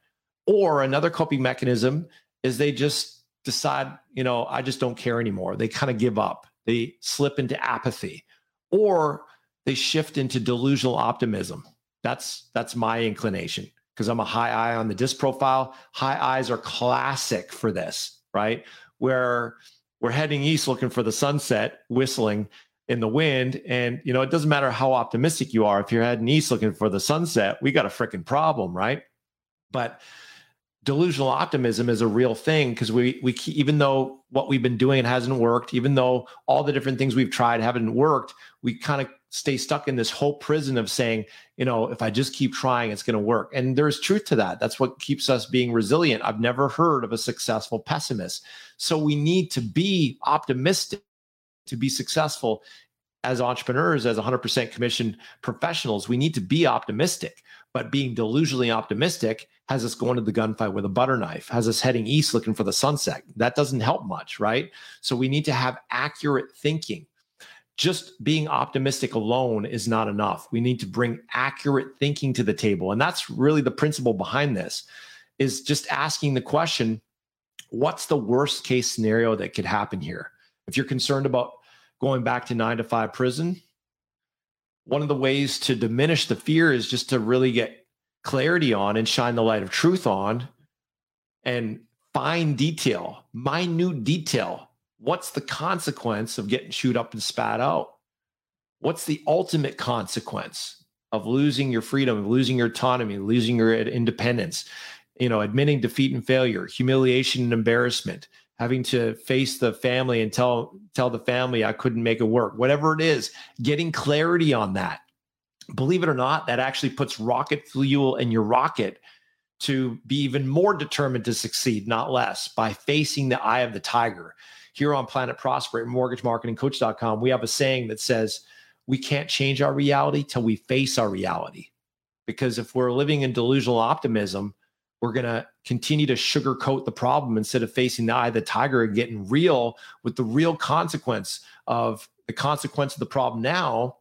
Or another coping mechanism is they just decide, you know, I just don't care anymore. They kind of give up. They slip into apathy. Or they shift into delusional optimism. That's that's my inclination because I'm a high I on the disc profile. High eyes are classic for this, right? Where we're heading east looking for the sunset, whistling in the wind. And, you know, it doesn't matter how optimistic you are. If you're heading east looking for the sunset, we got a freaking problem, right? But delusional optimism is a real thing because we we even though what we've been doing hasn't worked, even though all the different things we've tried haven't worked, we kind of stay stuck in this whole prison of saying, you know, if I just keep trying, it's going to work. And there's truth to that. That's what keeps us being resilient. I've never heard of a successful pessimist. So we need to be optimistic to be successful as entrepreneurs, as 100% commission professionals. We need to be optimistic, but being delusionally optimistic has us going to the gunfight with a butter knife, has us heading east looking for the sunset. That doesn't help much, right? So we need to have accurate thinking just being optimistic alone is not enough. We need to bring accurate thinking to the table. And that's really the principle behind this is just asking the question, what's the worst case scenario that could happen here? If you're concerned about going back to 9 to 5 prison, one of the ways to diminish the fear is just to really get clarity on and shine the light of truth on and fine detail, minute detail what's the consequence of getting chewed up and spat out? What's the ultimate consequence of losing your freedom, losing your autonomy, losing your independence? You know, admitting defeat and failure, humiliation and embarrassment, having to face the family and tell tell the family I couldn't make it work. Whatever it is, getting clarity on that. Believe it or not, that actually puts rocket fuel in your rocket to be even more determined to succeed, not less, by facing the eye of the tiger here on Planet Prosper at mortgagemarketingcoach.com, we have a saying that says, we can't change our reality till we face our reality. Because if we're living in delusional optimism, we're going to continue to sugarcoat the problem instead of facing the eye of the tiger and getting real with the real consequence of the consequence of the problem now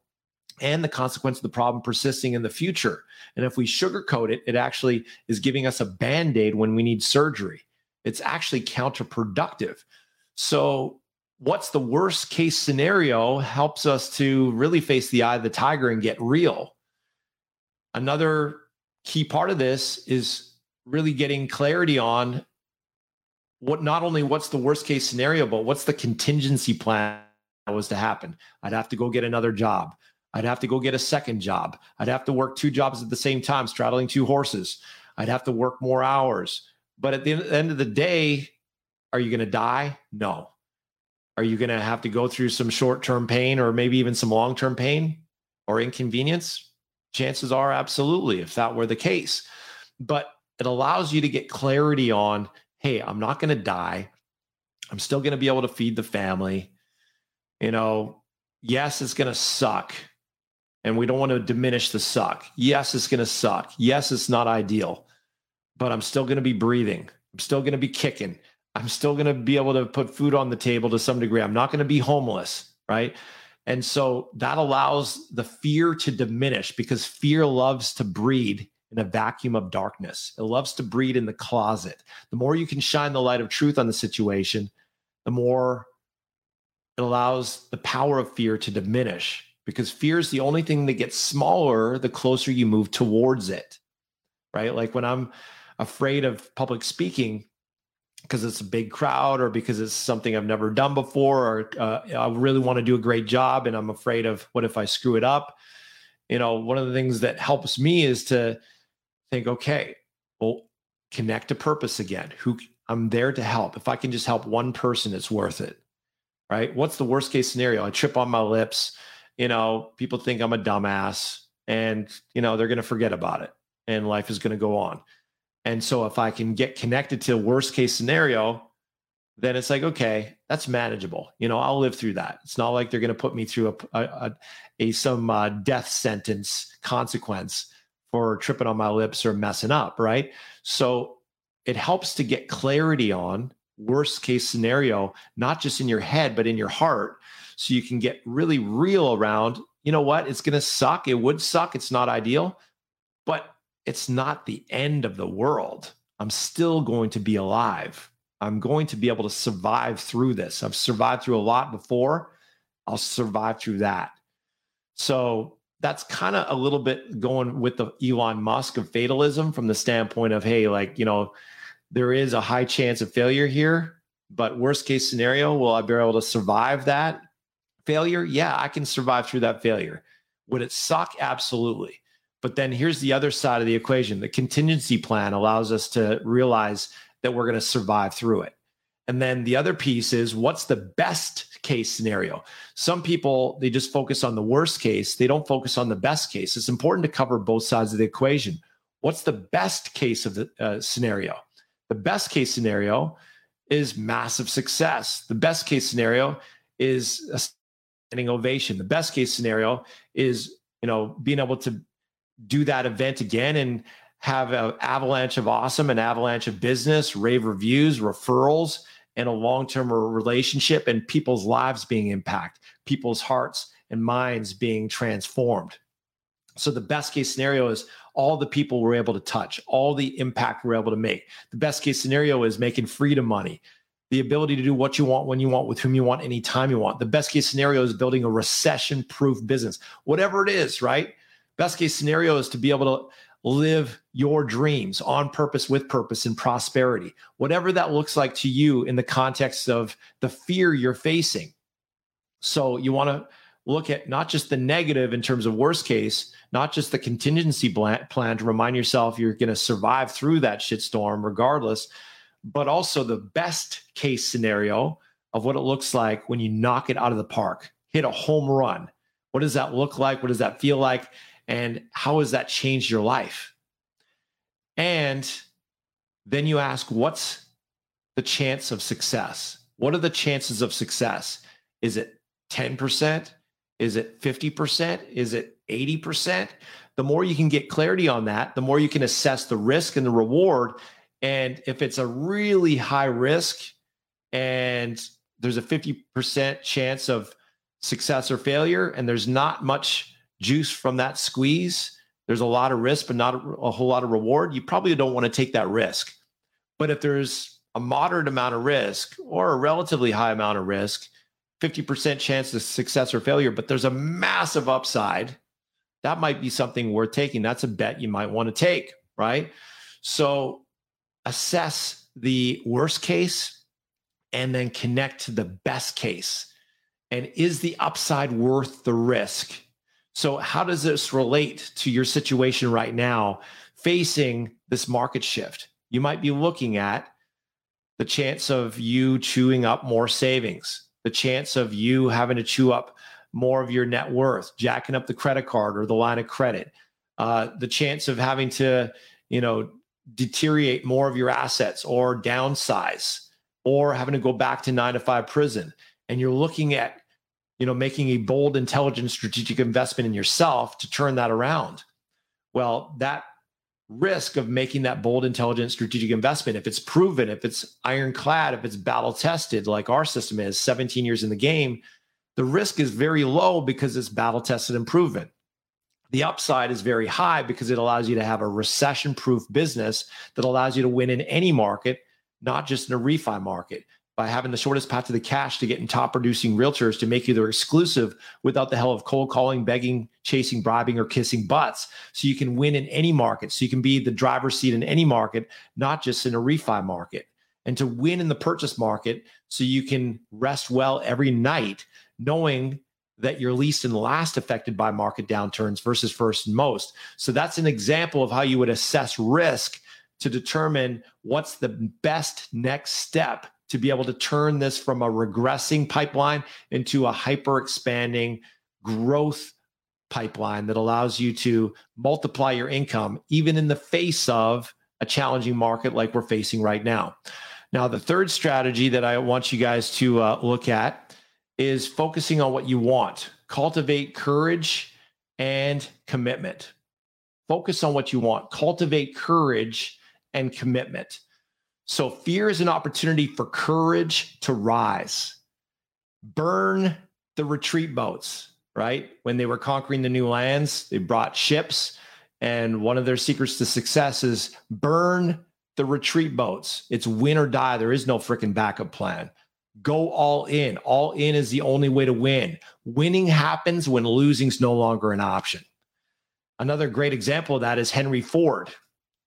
and the consequence of the problem persisting in the future. And if we sugarcoat it, it actually is giving us a band aid when we need surgery. It's actually counterproductive. So, what's the worst case scenario helps us to really face the eye of the tiger and get real. Another key part of this is really getting clarity on what not only what's the worst case scenario, but what's the contingency plan that was to happen. I'd have to go get another job. I'd have to go get a second job. I'd have to work two jobs at the same time, straddling two horses. I'd have to work more hours. But at the end of the day, are you going to die? No. Are you going to have to go through some short term pain or maybe even some long term pain or inconvenience? Chances are, absolutely, if that were the case. But it allows you to get clarity on hey, I'm not going to die. I'm still going to be able to feed the family. You know, yes, it's going to suck. And we don't want to diminish the suck. Yes, it's going to suck. Yes, it's not ideal, but I'm still going to be breathing. I'm still going to be kicking. I'm still going to be able to put food on the table to some degree. I'm not going to be homeless, right? And so that allows the fear to diminish because fear loves to breed in a vacuum of darkness. It loves to breed in the closet. The more you can shine the light of truth on the situation, the more it allows the power of fear to diminish because fear is the only thing that gets smaller the closer you move towards it. Right? Like when I'm afraid of public speaking, because it's a big crowd or because it's something I've never done before or uh, I really want to do a great job and I'm afraid of what if I screw it up. You know, one of the things that helps me is to think, okay, well, connect to purpose again. Who I'm there to help. If I can just help one person, it's worth it. Right? What's the worst case scenario? I trip on my lips. You know, people think I'm a dumbass and, you know, they're going to forget about it and life is going to go on and so if I can get connected to worst case scenario, then it's like, okay, that's manageable. You know, I'll live through that. It's not like they're going to put me through a, a, a, some uh, death sentence consequence for tripping on my lips or messing up. Right. So it helps to get clarity on worst case scenario, not just in your head, but in your heart. So you can get really real around, you know what? It's going to suck. It would suck. It's not ideal, but it's not the end of the world. I'm still going to be alive. I'm going to be able to survive through this. I've survived through a lot before. I'll survive through that. So that's kind of a little bit going with the Elon Musk of fatalism from the standpoint of, hey, like, you know, there is a high chance of failure here, but worst case scenario, will I be able to survive that failure? Yeah, I can survive through that failure. Would it suck? Absolutely. But then here's the other side of the equation the contingency plan allows us to realize that we're going to survive through it. And then the other piece is what's the best case scenario? Some people, they just focus on the worst case, they don't focus on the best case. It's important to cover both sides of the equation. What's the best case of the uh, scenario? The best case scenario is massive success. The best case scenario is a standing ovation. The best case scenario is, you know, being able to do that event again and have an avalanche of awesome, an avalanche of business, rave reviews, referrals, and a long term relationship and people's lives being impacted, people's hearts and minds being transformed. So, the best case scenario is all the people we're able to touch, all the impact we're able to make. The best case scenario is making freedom money, the ability to do what you want when you want, with whom you want, anytime you want. The best case scenario is building a recession proof business, whatever it is, right? Best case scenario is to be able to live your dreams on purpose, with purpose, and prosperity, whatever that looks like to you in the context of the fear you're facing. So you want to look at not just the negative in terms of worst case, not just the contingency plan to remind yourself you're going to survive through that shitstorm regardless, but also the best case scenario of what it looks like when you knock it out of the park, hit a home run. What does that look like? What does that feel like? And how has that changed your life? And then you ask, what's the chance of success? What are the chances of success? Is it 10%? Is it 50%? Is it 80%? The more you can get clarity on that, the more you can assess the risk and the reward. And if it's a really high risk and there's a 50% chance of success or failure, and there's not much juice from that squeeze, there's a lot of risk, but not a, a whole lot of reward. You probably don't want to take that risk. But if there's a moderate amount of risk or a relatively high amount of risk, 50% chance of success or failure, but there's a massive upside, that might be something worth taking. That's a bet you might want to take, right? So assess the worst case and then connect to the best case. And is the upside worth the risk? So, how does this relate to your situation right now facing this market shift? You might be looking at the chance of you chewing up more savings, the chance of you having to chew up more of your net worth, jacking up the credit card or the line of credit, uh, the chance of having to, you know, deteriorate more of your assets or downsize or having to go back to nine to five prison. And you're looking at you know, making a bold, intelligent, strategic investment in yourself to turn that around. Well, that risk of making that bold, intelligent, strategic investment, if it's proven, if it's ironclad, if it's battle tested, like our system is 17 years in the game, the risk is very low because it's battle tested and proven. The upside is very high because it allows you to have a recession proof business that allows you to win in any market, not just in a refi market by having the shortest path to the cash to get in top producing realtors to make you their exclusive without the hell of cold calling, begging, chasing, bribing, or kissing butts. So you can win in any market. So you can be the driver's seat in any market, not just in a refi market. And to win in the purchase market, so you can rest well every night, knowing that you're least and last affected by market downturns versus first and most. So that's an example of how you would assess risk to determine what's the best next step to be able to turn this from a regressing pipeline into a hyper expanding growth pipeline that allows you to multiply your income even in the face of a challenging market like we're facing right now. Now, the third strategy that I want you guys to uh, look at is focusing on what you want. Cultivate courage and commitment. Focus on what you want. Cultivate courage and commitment. So, fear is an opportunity for courage to rise. Burn the retreat boats, right? When they were conquering the new lands, they brought ships. And one of their secrets to success is burn the retreat boats. It's win or die. There is no freaking backup plan. Go all in. All in is the only way to win. Winning happens when losing's no longer an option. Another great example of that is Henry Ford.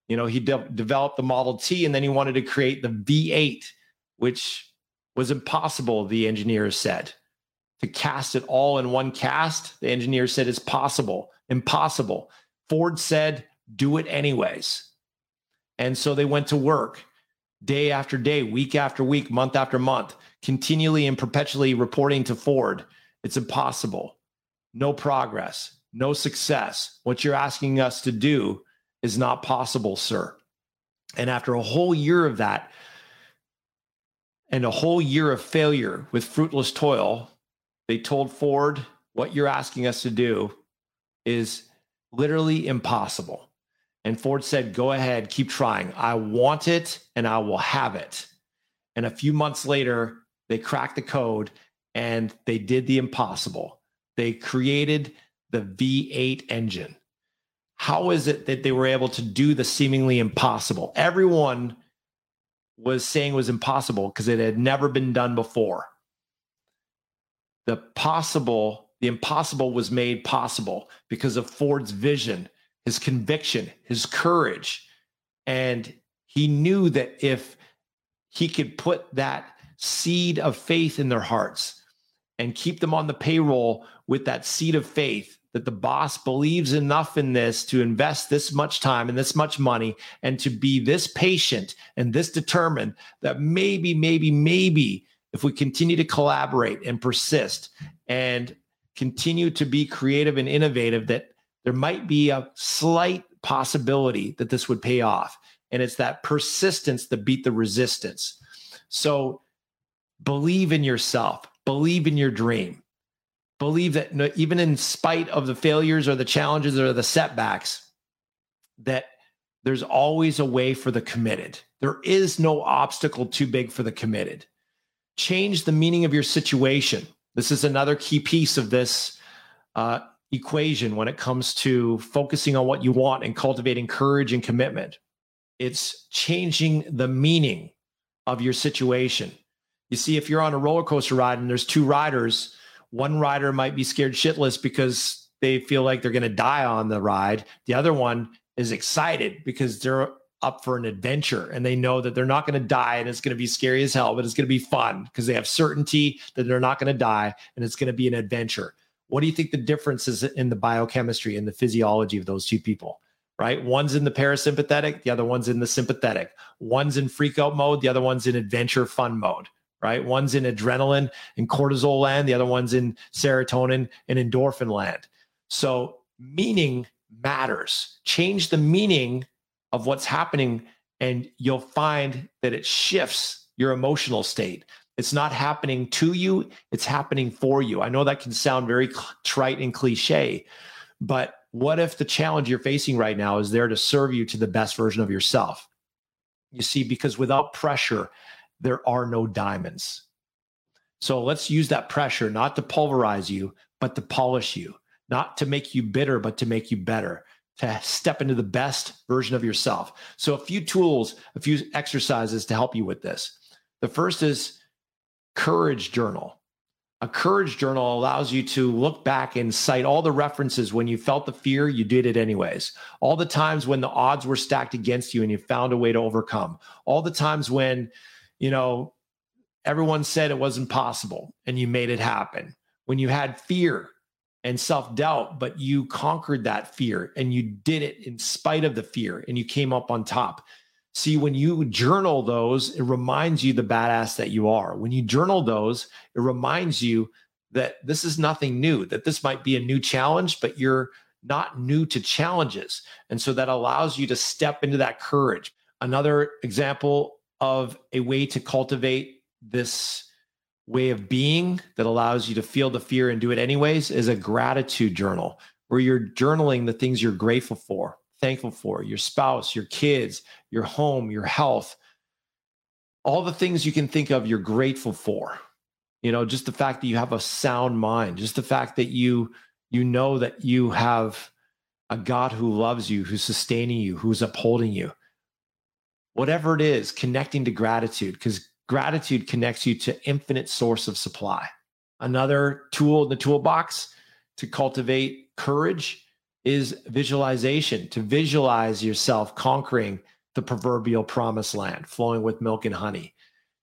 You know, he de- developed the Model T and then he wanted to create the V8, which was impossible, the engineers said. To cast it all in one cast, the engineers said it's possible, impossible. Ford said, do it anyways. And so they went to work day after day, week after week, month after month, continually and perpetually reporting to Ford, it's impossible. No progress, no success. What you're asking us to do is not possible, sir. And after a whole year of that, and a whole year of failure with fruitless toil, they told Ford, what you're asking us to do is literally impossible. And Ford said, Go ahead, keep trying. I want it and I will have it. And a few months later, they cracked the code and they did the impossible. They created the V8 engine. How is it that they were able to do the seemingly impossible? Everyone was saying it was impossible because it had never been done before. The possible, the impossible was made possible because of Ford's vision his conviction, his courage. And he knew that if he could put that seed of faith in their hearts and keep them on the payroll with that seed of faith, that the boss believes enough in this to invest this much time and this much money and to be this patient and this determined that maybe, maybe, maybe if we continue to collaborate and persist and continue to be creative and innovative, that there might be a slight possibility that this would pay off. And it's that persistence that beat the resistance. So believe in yourself, believe in your dream, believe that even in spite of the failures or the challenges or the setbacks, that there's always a way for the committed. There is no obstacle too big for the committed. Change the meaning of your situation. This is another key piece of this uh, equation when it comes to focusing on what you want and cultivating courage and commitment. It's changing the meaning of your situation. You see, if you're on a roller coaster ride and there's two riders, one rider might be scared shitless because they feel like they're going to die on the ride. The other one is excited because they're up for an adventure and they know that they're not going to die and it's going to be scary as hell, but it's going to be fun because they have certainty that they're not going to die and it's going to be an adventure. What do you think the difference is in the biochemistry and the physiology of those two people? Right? One's in the parasympathetic, the other one's in the sympathetic. One's in freak out mode, the other one's in adventure fun mode. Right? One's in adrenaline and cortisol land, the other one's in serotonin and endorphin land. So, meaning matters. Change the meaning of what's happening, and you'll find that it shifts your emotional state. It's not happening to you, it's happening for you. I know that can sound very trite and cliche, but what if the challenge you're facing right now is there to serve you to the best version of yourself? You see, because without pressure, there are no diamonds. So let's use that pressure not to pulverize you, but to polish you, not to make you bitter, but to make you better, to step into the best version of yourself. So, a few tools, a few exercises to help you with this. The first is courage journal. A courage journal allows you to look back and cite all the references when you felt the fear, you did it anyways. All the times when the odds were stacked against you and you found a way to overcome. All the times when, you know, everyone said it wasn't possible and you made it happen. When you had fear and self doubt, but you conquered that fear and you did it in spite of the fear and you came up on top. See, when you journal those, it reminds you the badass that you are. When you journal those, it reminds you that this is nothing new, that this might be a new challenge, but you're not new to challenges. And so that allows you to step into that courage. Another example of a way to cultivate this way of being that allows you to feel the fear and do it anyways is a gratitude journal where you're journaling the things you're grateful for thankful for your spouse, your kids, your home, your health, all the things you can think of you're grateful for. You know, just the fact that you have a sound mind, just the fact that you you know that you have a God who loves you, who's sustaining you, who's upholding you. Whatever it is, connecting to gratitude, because gratitude connects you to infinite source of supply. Another tool in the toolbox to cultivate courage is visualization, to visualize yourself conquering the proverbial promised land, flowing with milk and honey,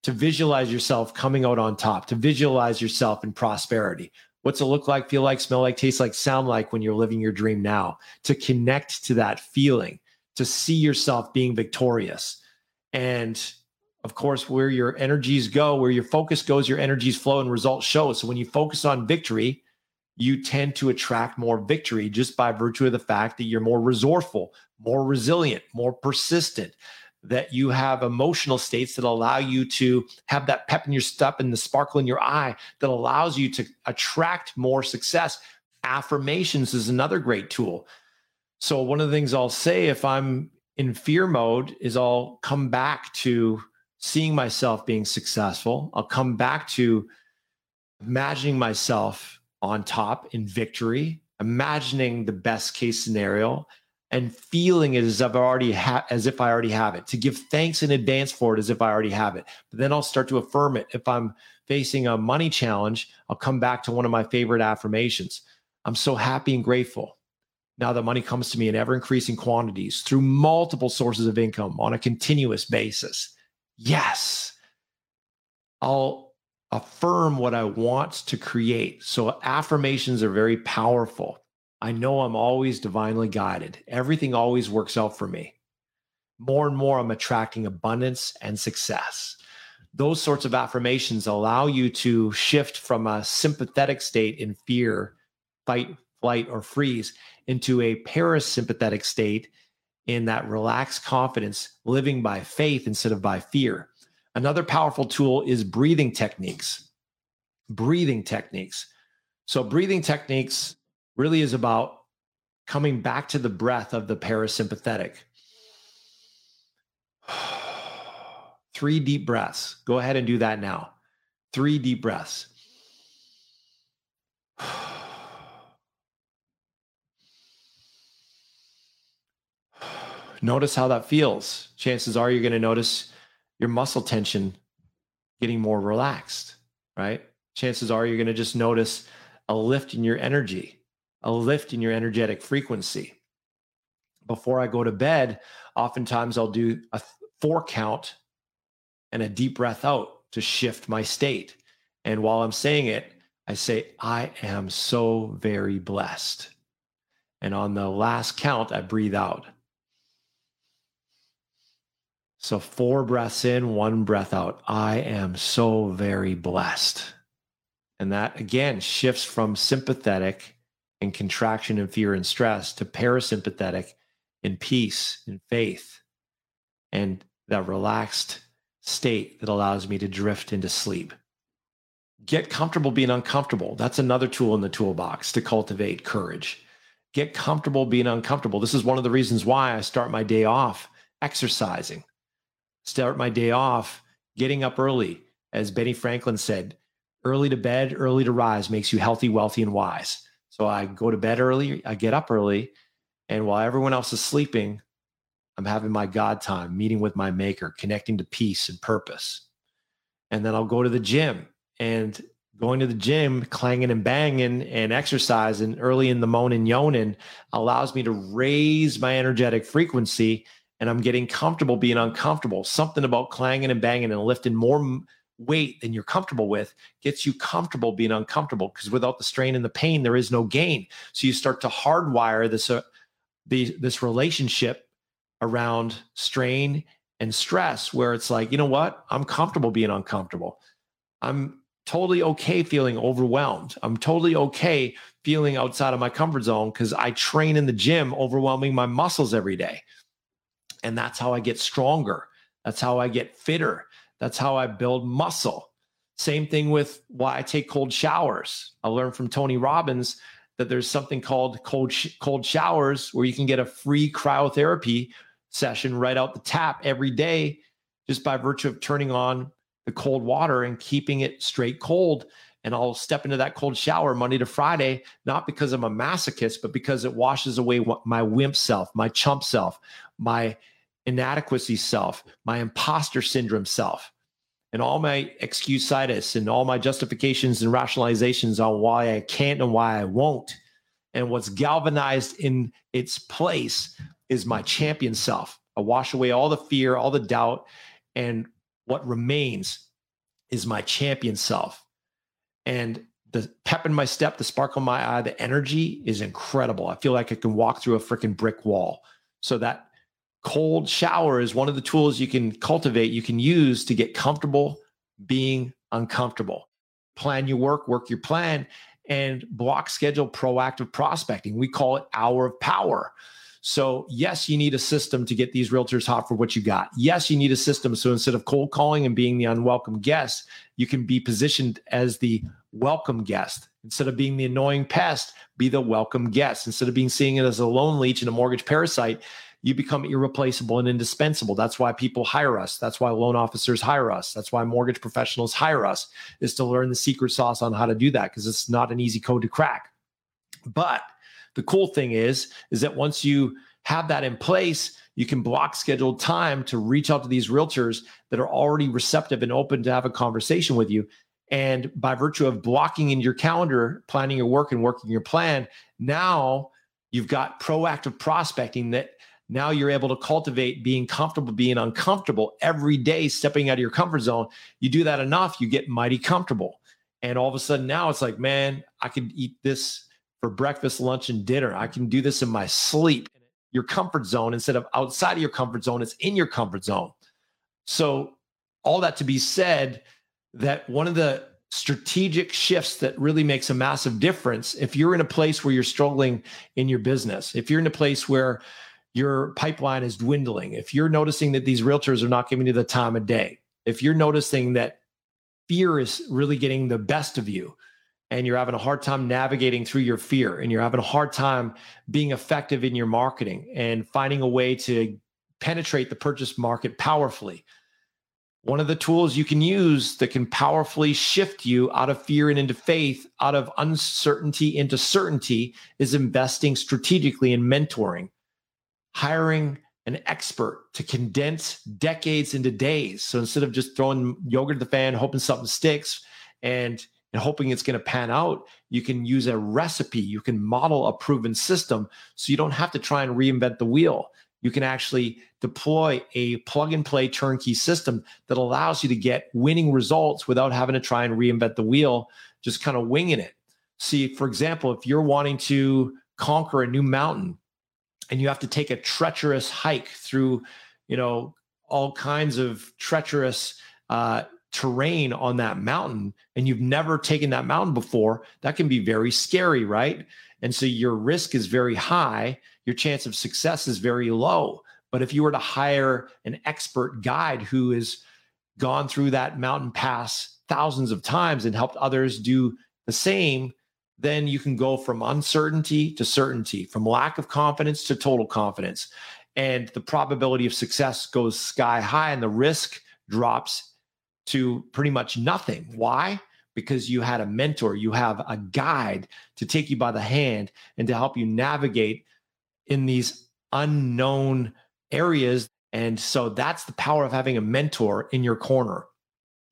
to visualize yourself coming out on top, to visualize yourself in prosperity. What's it look like, feel like, smell like, taste like, sound like when you're living your dream now? To connect to that feeling, to see yourself being victorious. And of course, where your energies go, where your focus goes, your energies flow and results show. So when you focus on victory, you tend to attract more victory just by virtue of the fact that you're more resourceful, more resilient, more persistent, that you have emotional states that allow you to have that pep in your step and the sparkle in your eye that allows you to attract more success. Affirmations is another great tool. So, one of the things I'll say if I'm in fear mode is I'll come back to seeing myself being successful. I'll come back to imagining myself on top in victory, imagining the best case scenario and feeling it as if I already have as if I already have it, to give thanks in advance for it as if I already have it. But then I'll start to affirm it. If I'm facing a money challenge, I'll come back to one of my favorite affirmations. I'm so happy and grateful now that money comes to me in ever increasing quantities through multiple sources of income on a continuous basis. Yes. I'll affirm what I want to create. So affirmations are very powerful. I know I'm always divinely guided. Everything always works out for me. More and more, I'm attracting abundance and success. Those sorts of affirmations allow you to shift from a sympathetic state in fear, fight, flight, or freeze into a parasympathetic state in that relaxed confidence, living by faith instead of by fear. Another powerful tool is breathing techniques. Breathing techniques. So, breathing techniques really is about coming back to the breath of the parasympathetic. Three deep breaths. Go ahead and do that now. Three deep breaths. Notice how that feels. Chances are you're going to notice your muscle tension getting more relaxed, right? Chances are you're going to just notice a lift in your energy, a lift in your energetic frequency. Before I go to bed, oftentimes I'll do a four count and a deep breath out to shift my state. And while I'm saying it, I say, I am so very blessed. And on the last count, I breathe out. So, four breaths in, one breath out. I am so very blessed. And that again shifts from sympathetic and contraction and fear and stress to parasympathetic in peace and faith and that relaxed state that allows me to drift into sleep. Get comfortable being uncomfortable. That's another tool in the toolbox to cultivate courage. Get comfortable being uncomfortable. This is one of the reasons why I start my day off exercising start my day off getting up early. As Benny Franklin said, early to bed, early to rise makes you healthy, wealthy, and wise. So I go to bed early, I get up early, and while everyone else is sleeping, I'm having my God time, meeting with my maker, connecting to peace and purpose. And then I'll go to the gym and going to the gym, clanging and banging and exercising early in the morning, yoning allows me to raise my energetic frequency and I'm getting comfortable being uncomfortable. Something about clanging and banging and lifting more weight than you're comfortable with gets you comfortable being uncomfortable because without the strain and the pain, there is no gain. So you start to hardwire this uh, this relationship around strain and stress, where it's like, you know what? I'm comfortable being uncomfortable. I'm totally okay feeling overwhelmed. I'm totally okay feeling outside of my comfort zone because I train in the gym, overwhelming my muscles every day. And that's how I get stronger. That's how I get fitter. That's how I build muscle. Same thing with why I take cold showers. I learned from Tony Robbins that there's something called cold sh- cold showers where you can get a free cryotherapy session right out the tap every day just by virtue of turning on the cold water and keeping it straight cold. And I'll step into that cold shower Monday to Friday, not because I'm a masochist, but because it washes away my wimp self, my chump self, my inadequacy self, my imposter syndrome self, and all my excuse-itis and all my justifications and rationalizations on why I can't and why I won't. And what's galvanized in its place is my champion self. I wash away all the fear, all the doubt, and what remains is my champion self. And the pep in my step, the sparkle in my eye, the energy is incredible. I feel like I can walk through a freaking brick wall. So that cold shower is one of the tools you can cultivate, you can use to get comfortable being uncomfortable. Plan your work, work your plan, and block schedule proactive prospecting. We call it hour of power. So, yes, you need a system to get these realtors hot for what you got. Yes, you need a system. So instead of cold calling and being the unwelcome guest, you can be positioned as the welcome guest. Instead of being the annoying pest, be the welcome guest. Instead of being seen as a loan leech and a mortgage parasite, you become irreplaceable and indispensable. That's why people hire us. That's why loan officers hire us. That's why mortgage professionals hire us is to learn the secret sauce on how to do that because it's not an easy code to crack. But the cool thing is, is that once you have that in place, you can block scheduled time to reach out to these realtors that are already receptive and open to have a conversation with you. And by virtue of blocking in your calendar, planning your work and working your plan, now you've got proactive prospecting that now you're able to cultivate being comfortable being uncomfortable every day stepping out of your comfort zone you do that enough you get mighty comfortable and all of a sudden now it's like man i could eat this for breakfast, lunch, and dinner. I can do this in my sleep. Your comfort zone instead of outside of your comfort zone, it's in your comfort zone. So, all that to be said, that one of the strategic shifts that really makes a massive difference if you're in a place where you're struggling in your business, if you're in a place where your pipeline is dwindling, if you're noticing that these realtors are not giving you the time of day, if you're noticing that fear is really getting the best of you, and you're having a hard time navigating through your fear and you're having a hard time being effective in your marketing and finding a way to penetrate the purchase market powerfully. One of the tools you can use that can powerfully shift you out of fear and into faith, out of uncertainty into certainty, is investing strategically in mentoring, hiring an expert to condense decades into days. So instead of just throwing yogurt at the fan, hoping something sticks, and and hoping it's going to pan out, you can use a recipe. You can model a proven system so you don't have to try and reinvent the wheel. You can actually deploy a plug and play turnkey system that allows you to get winning results without having to try and reinvent the wheel, just kind of winging it. See, for example, if you're wanting to conquer a new mountain and you have to take a treacherous hike through, you know, all kinds of treacherous uh, terrain on that mountain and you've never taken that mountain before, that can be very scary, right? And so your risk is very high, your chance of success is very low. But if you were to hire an expert guide who has gone through that mountain pass thousands of times and helped others do the same, then you can go from uncertainty to certainty, from lack of confidence to total confidence. And the probability of success goes sky high and the risk drops to pretty much nothing. Why? Because you had a mentor, you have a guide to take you by the hand and to help you navigate in these unknown areas. And so that's the power of having a mentor in your corner.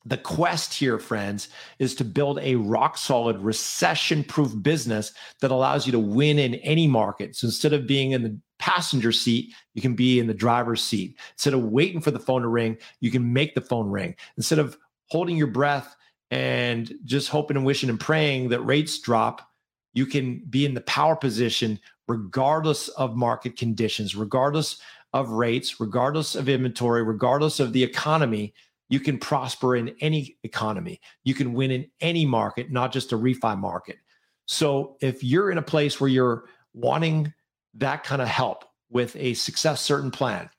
The quest here, friends, is to build a rock solid recession proof business that allows you to win in any market. So instead of being in the passenger seat, you can be in the driver's seat. Instead of waiting for the phone to ring, you can make the phone ring. Instead of holding your breath and just hoping and wishing and praying that rates drop, you can be in the power position regardless of market conditions, regardless of rates, regardless of inventory, regardless of the economy. You can prosper in any economy. You can win in any market, not just a refi market. So if you're in a place where you're wanting that kind of help with a success certain plan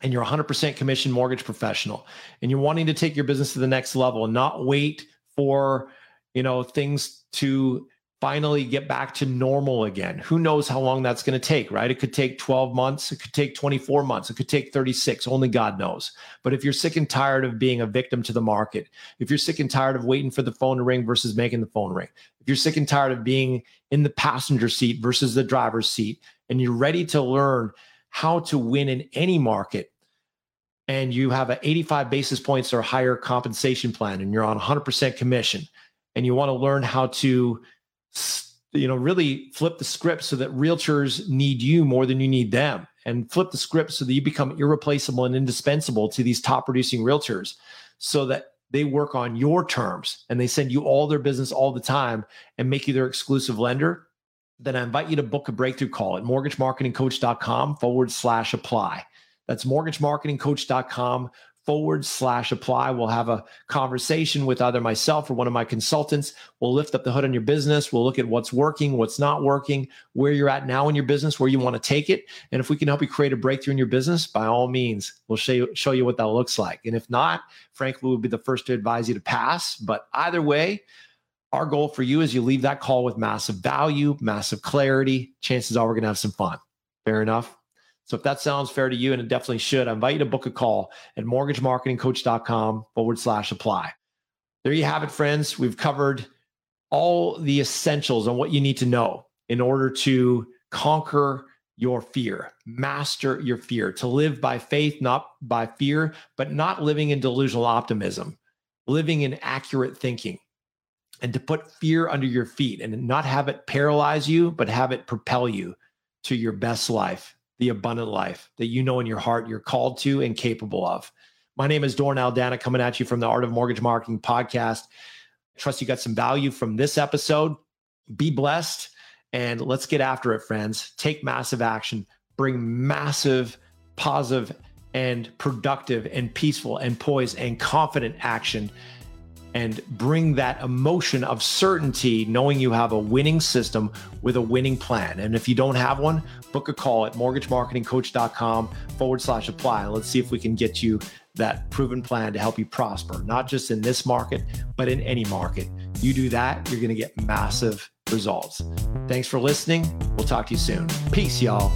and you're 100% commission mortgage professional and you're wanting to take your business to the next level and not wait for you know things to finally get back to normal again. Who knows how long that's going to take, right? It could take 12 months, it could take 24 months, it could take 36, only God knows. But if you're sick and tired of being a victim to the market, if you're sick and tired of waiting for the phone to ring versus making the phone ring, if you're sick and tired of being in the passenger seat versus the driver's seat, and you're ready to learn how to win in any market, and you have an 85 basis points or higher compensation plan, and you're on 100% commission, and you want to learn how to you know really flip the script so that realtors need you more than you need them. And flip the script so that you become irreplaceable and indispensable to these top producing realtors so that they work on your terms and they send you all their business all the time and make you their exclusive lender. Then i invite you to book a breakthrough call at mortgagemarketingcoach.com forward slash apply. That's mortgagemarketingcoach.com forward slash apply. We'll have a conversation with either myself or one of my consultants. We'll lift up the hood on your business. We'll look at what's working, what's not working, where you're at now in your business, where you want to take it. And if we can help you create a breakthrough in your business, by all means, we'll show you, show you what that looks like. And if not, frankly, we'll be the first to advise you to pass. But either way, our goal for you is you leave that call with massive value, massive clarity. Chances are we're going to have some fun. Fair enough. So if that sounds fair to you, and it definitely should, I invite you to book a call at mortgagemarketingcoach.com forward slash apply. There you have it, friends. We've covered all the essentials on what you need to know in order to conquer your fear, master your fear, to live by faith, not by fear, but not living in delusional optimism, living in accurate thinking, and to put fear under your feet and not have it paralyze you, but have it propel you to your best life the abundant life that you know in your heart you're called to and capable of. My name is Doran Aldana coming at you from the Art of Mortgage Marketing podcast. I trust you got some value from this episode. Be blessed and let's get after it, friends. Take massive action, bring massive, positive, and productive, and peaceful, and poised, and confident action and bring that emotion of certainty, knowing you have a winning system with a winning plan. And if you don't have one, book a call at mortgagemarketingcoach.com forward slash apply. Let's see if we can get you that proven plan to help you prosper, not just in this market, but in any market. You do that, you're going to get massive results. Thanks for listening. We'll talk to you soon. Peace, y'all.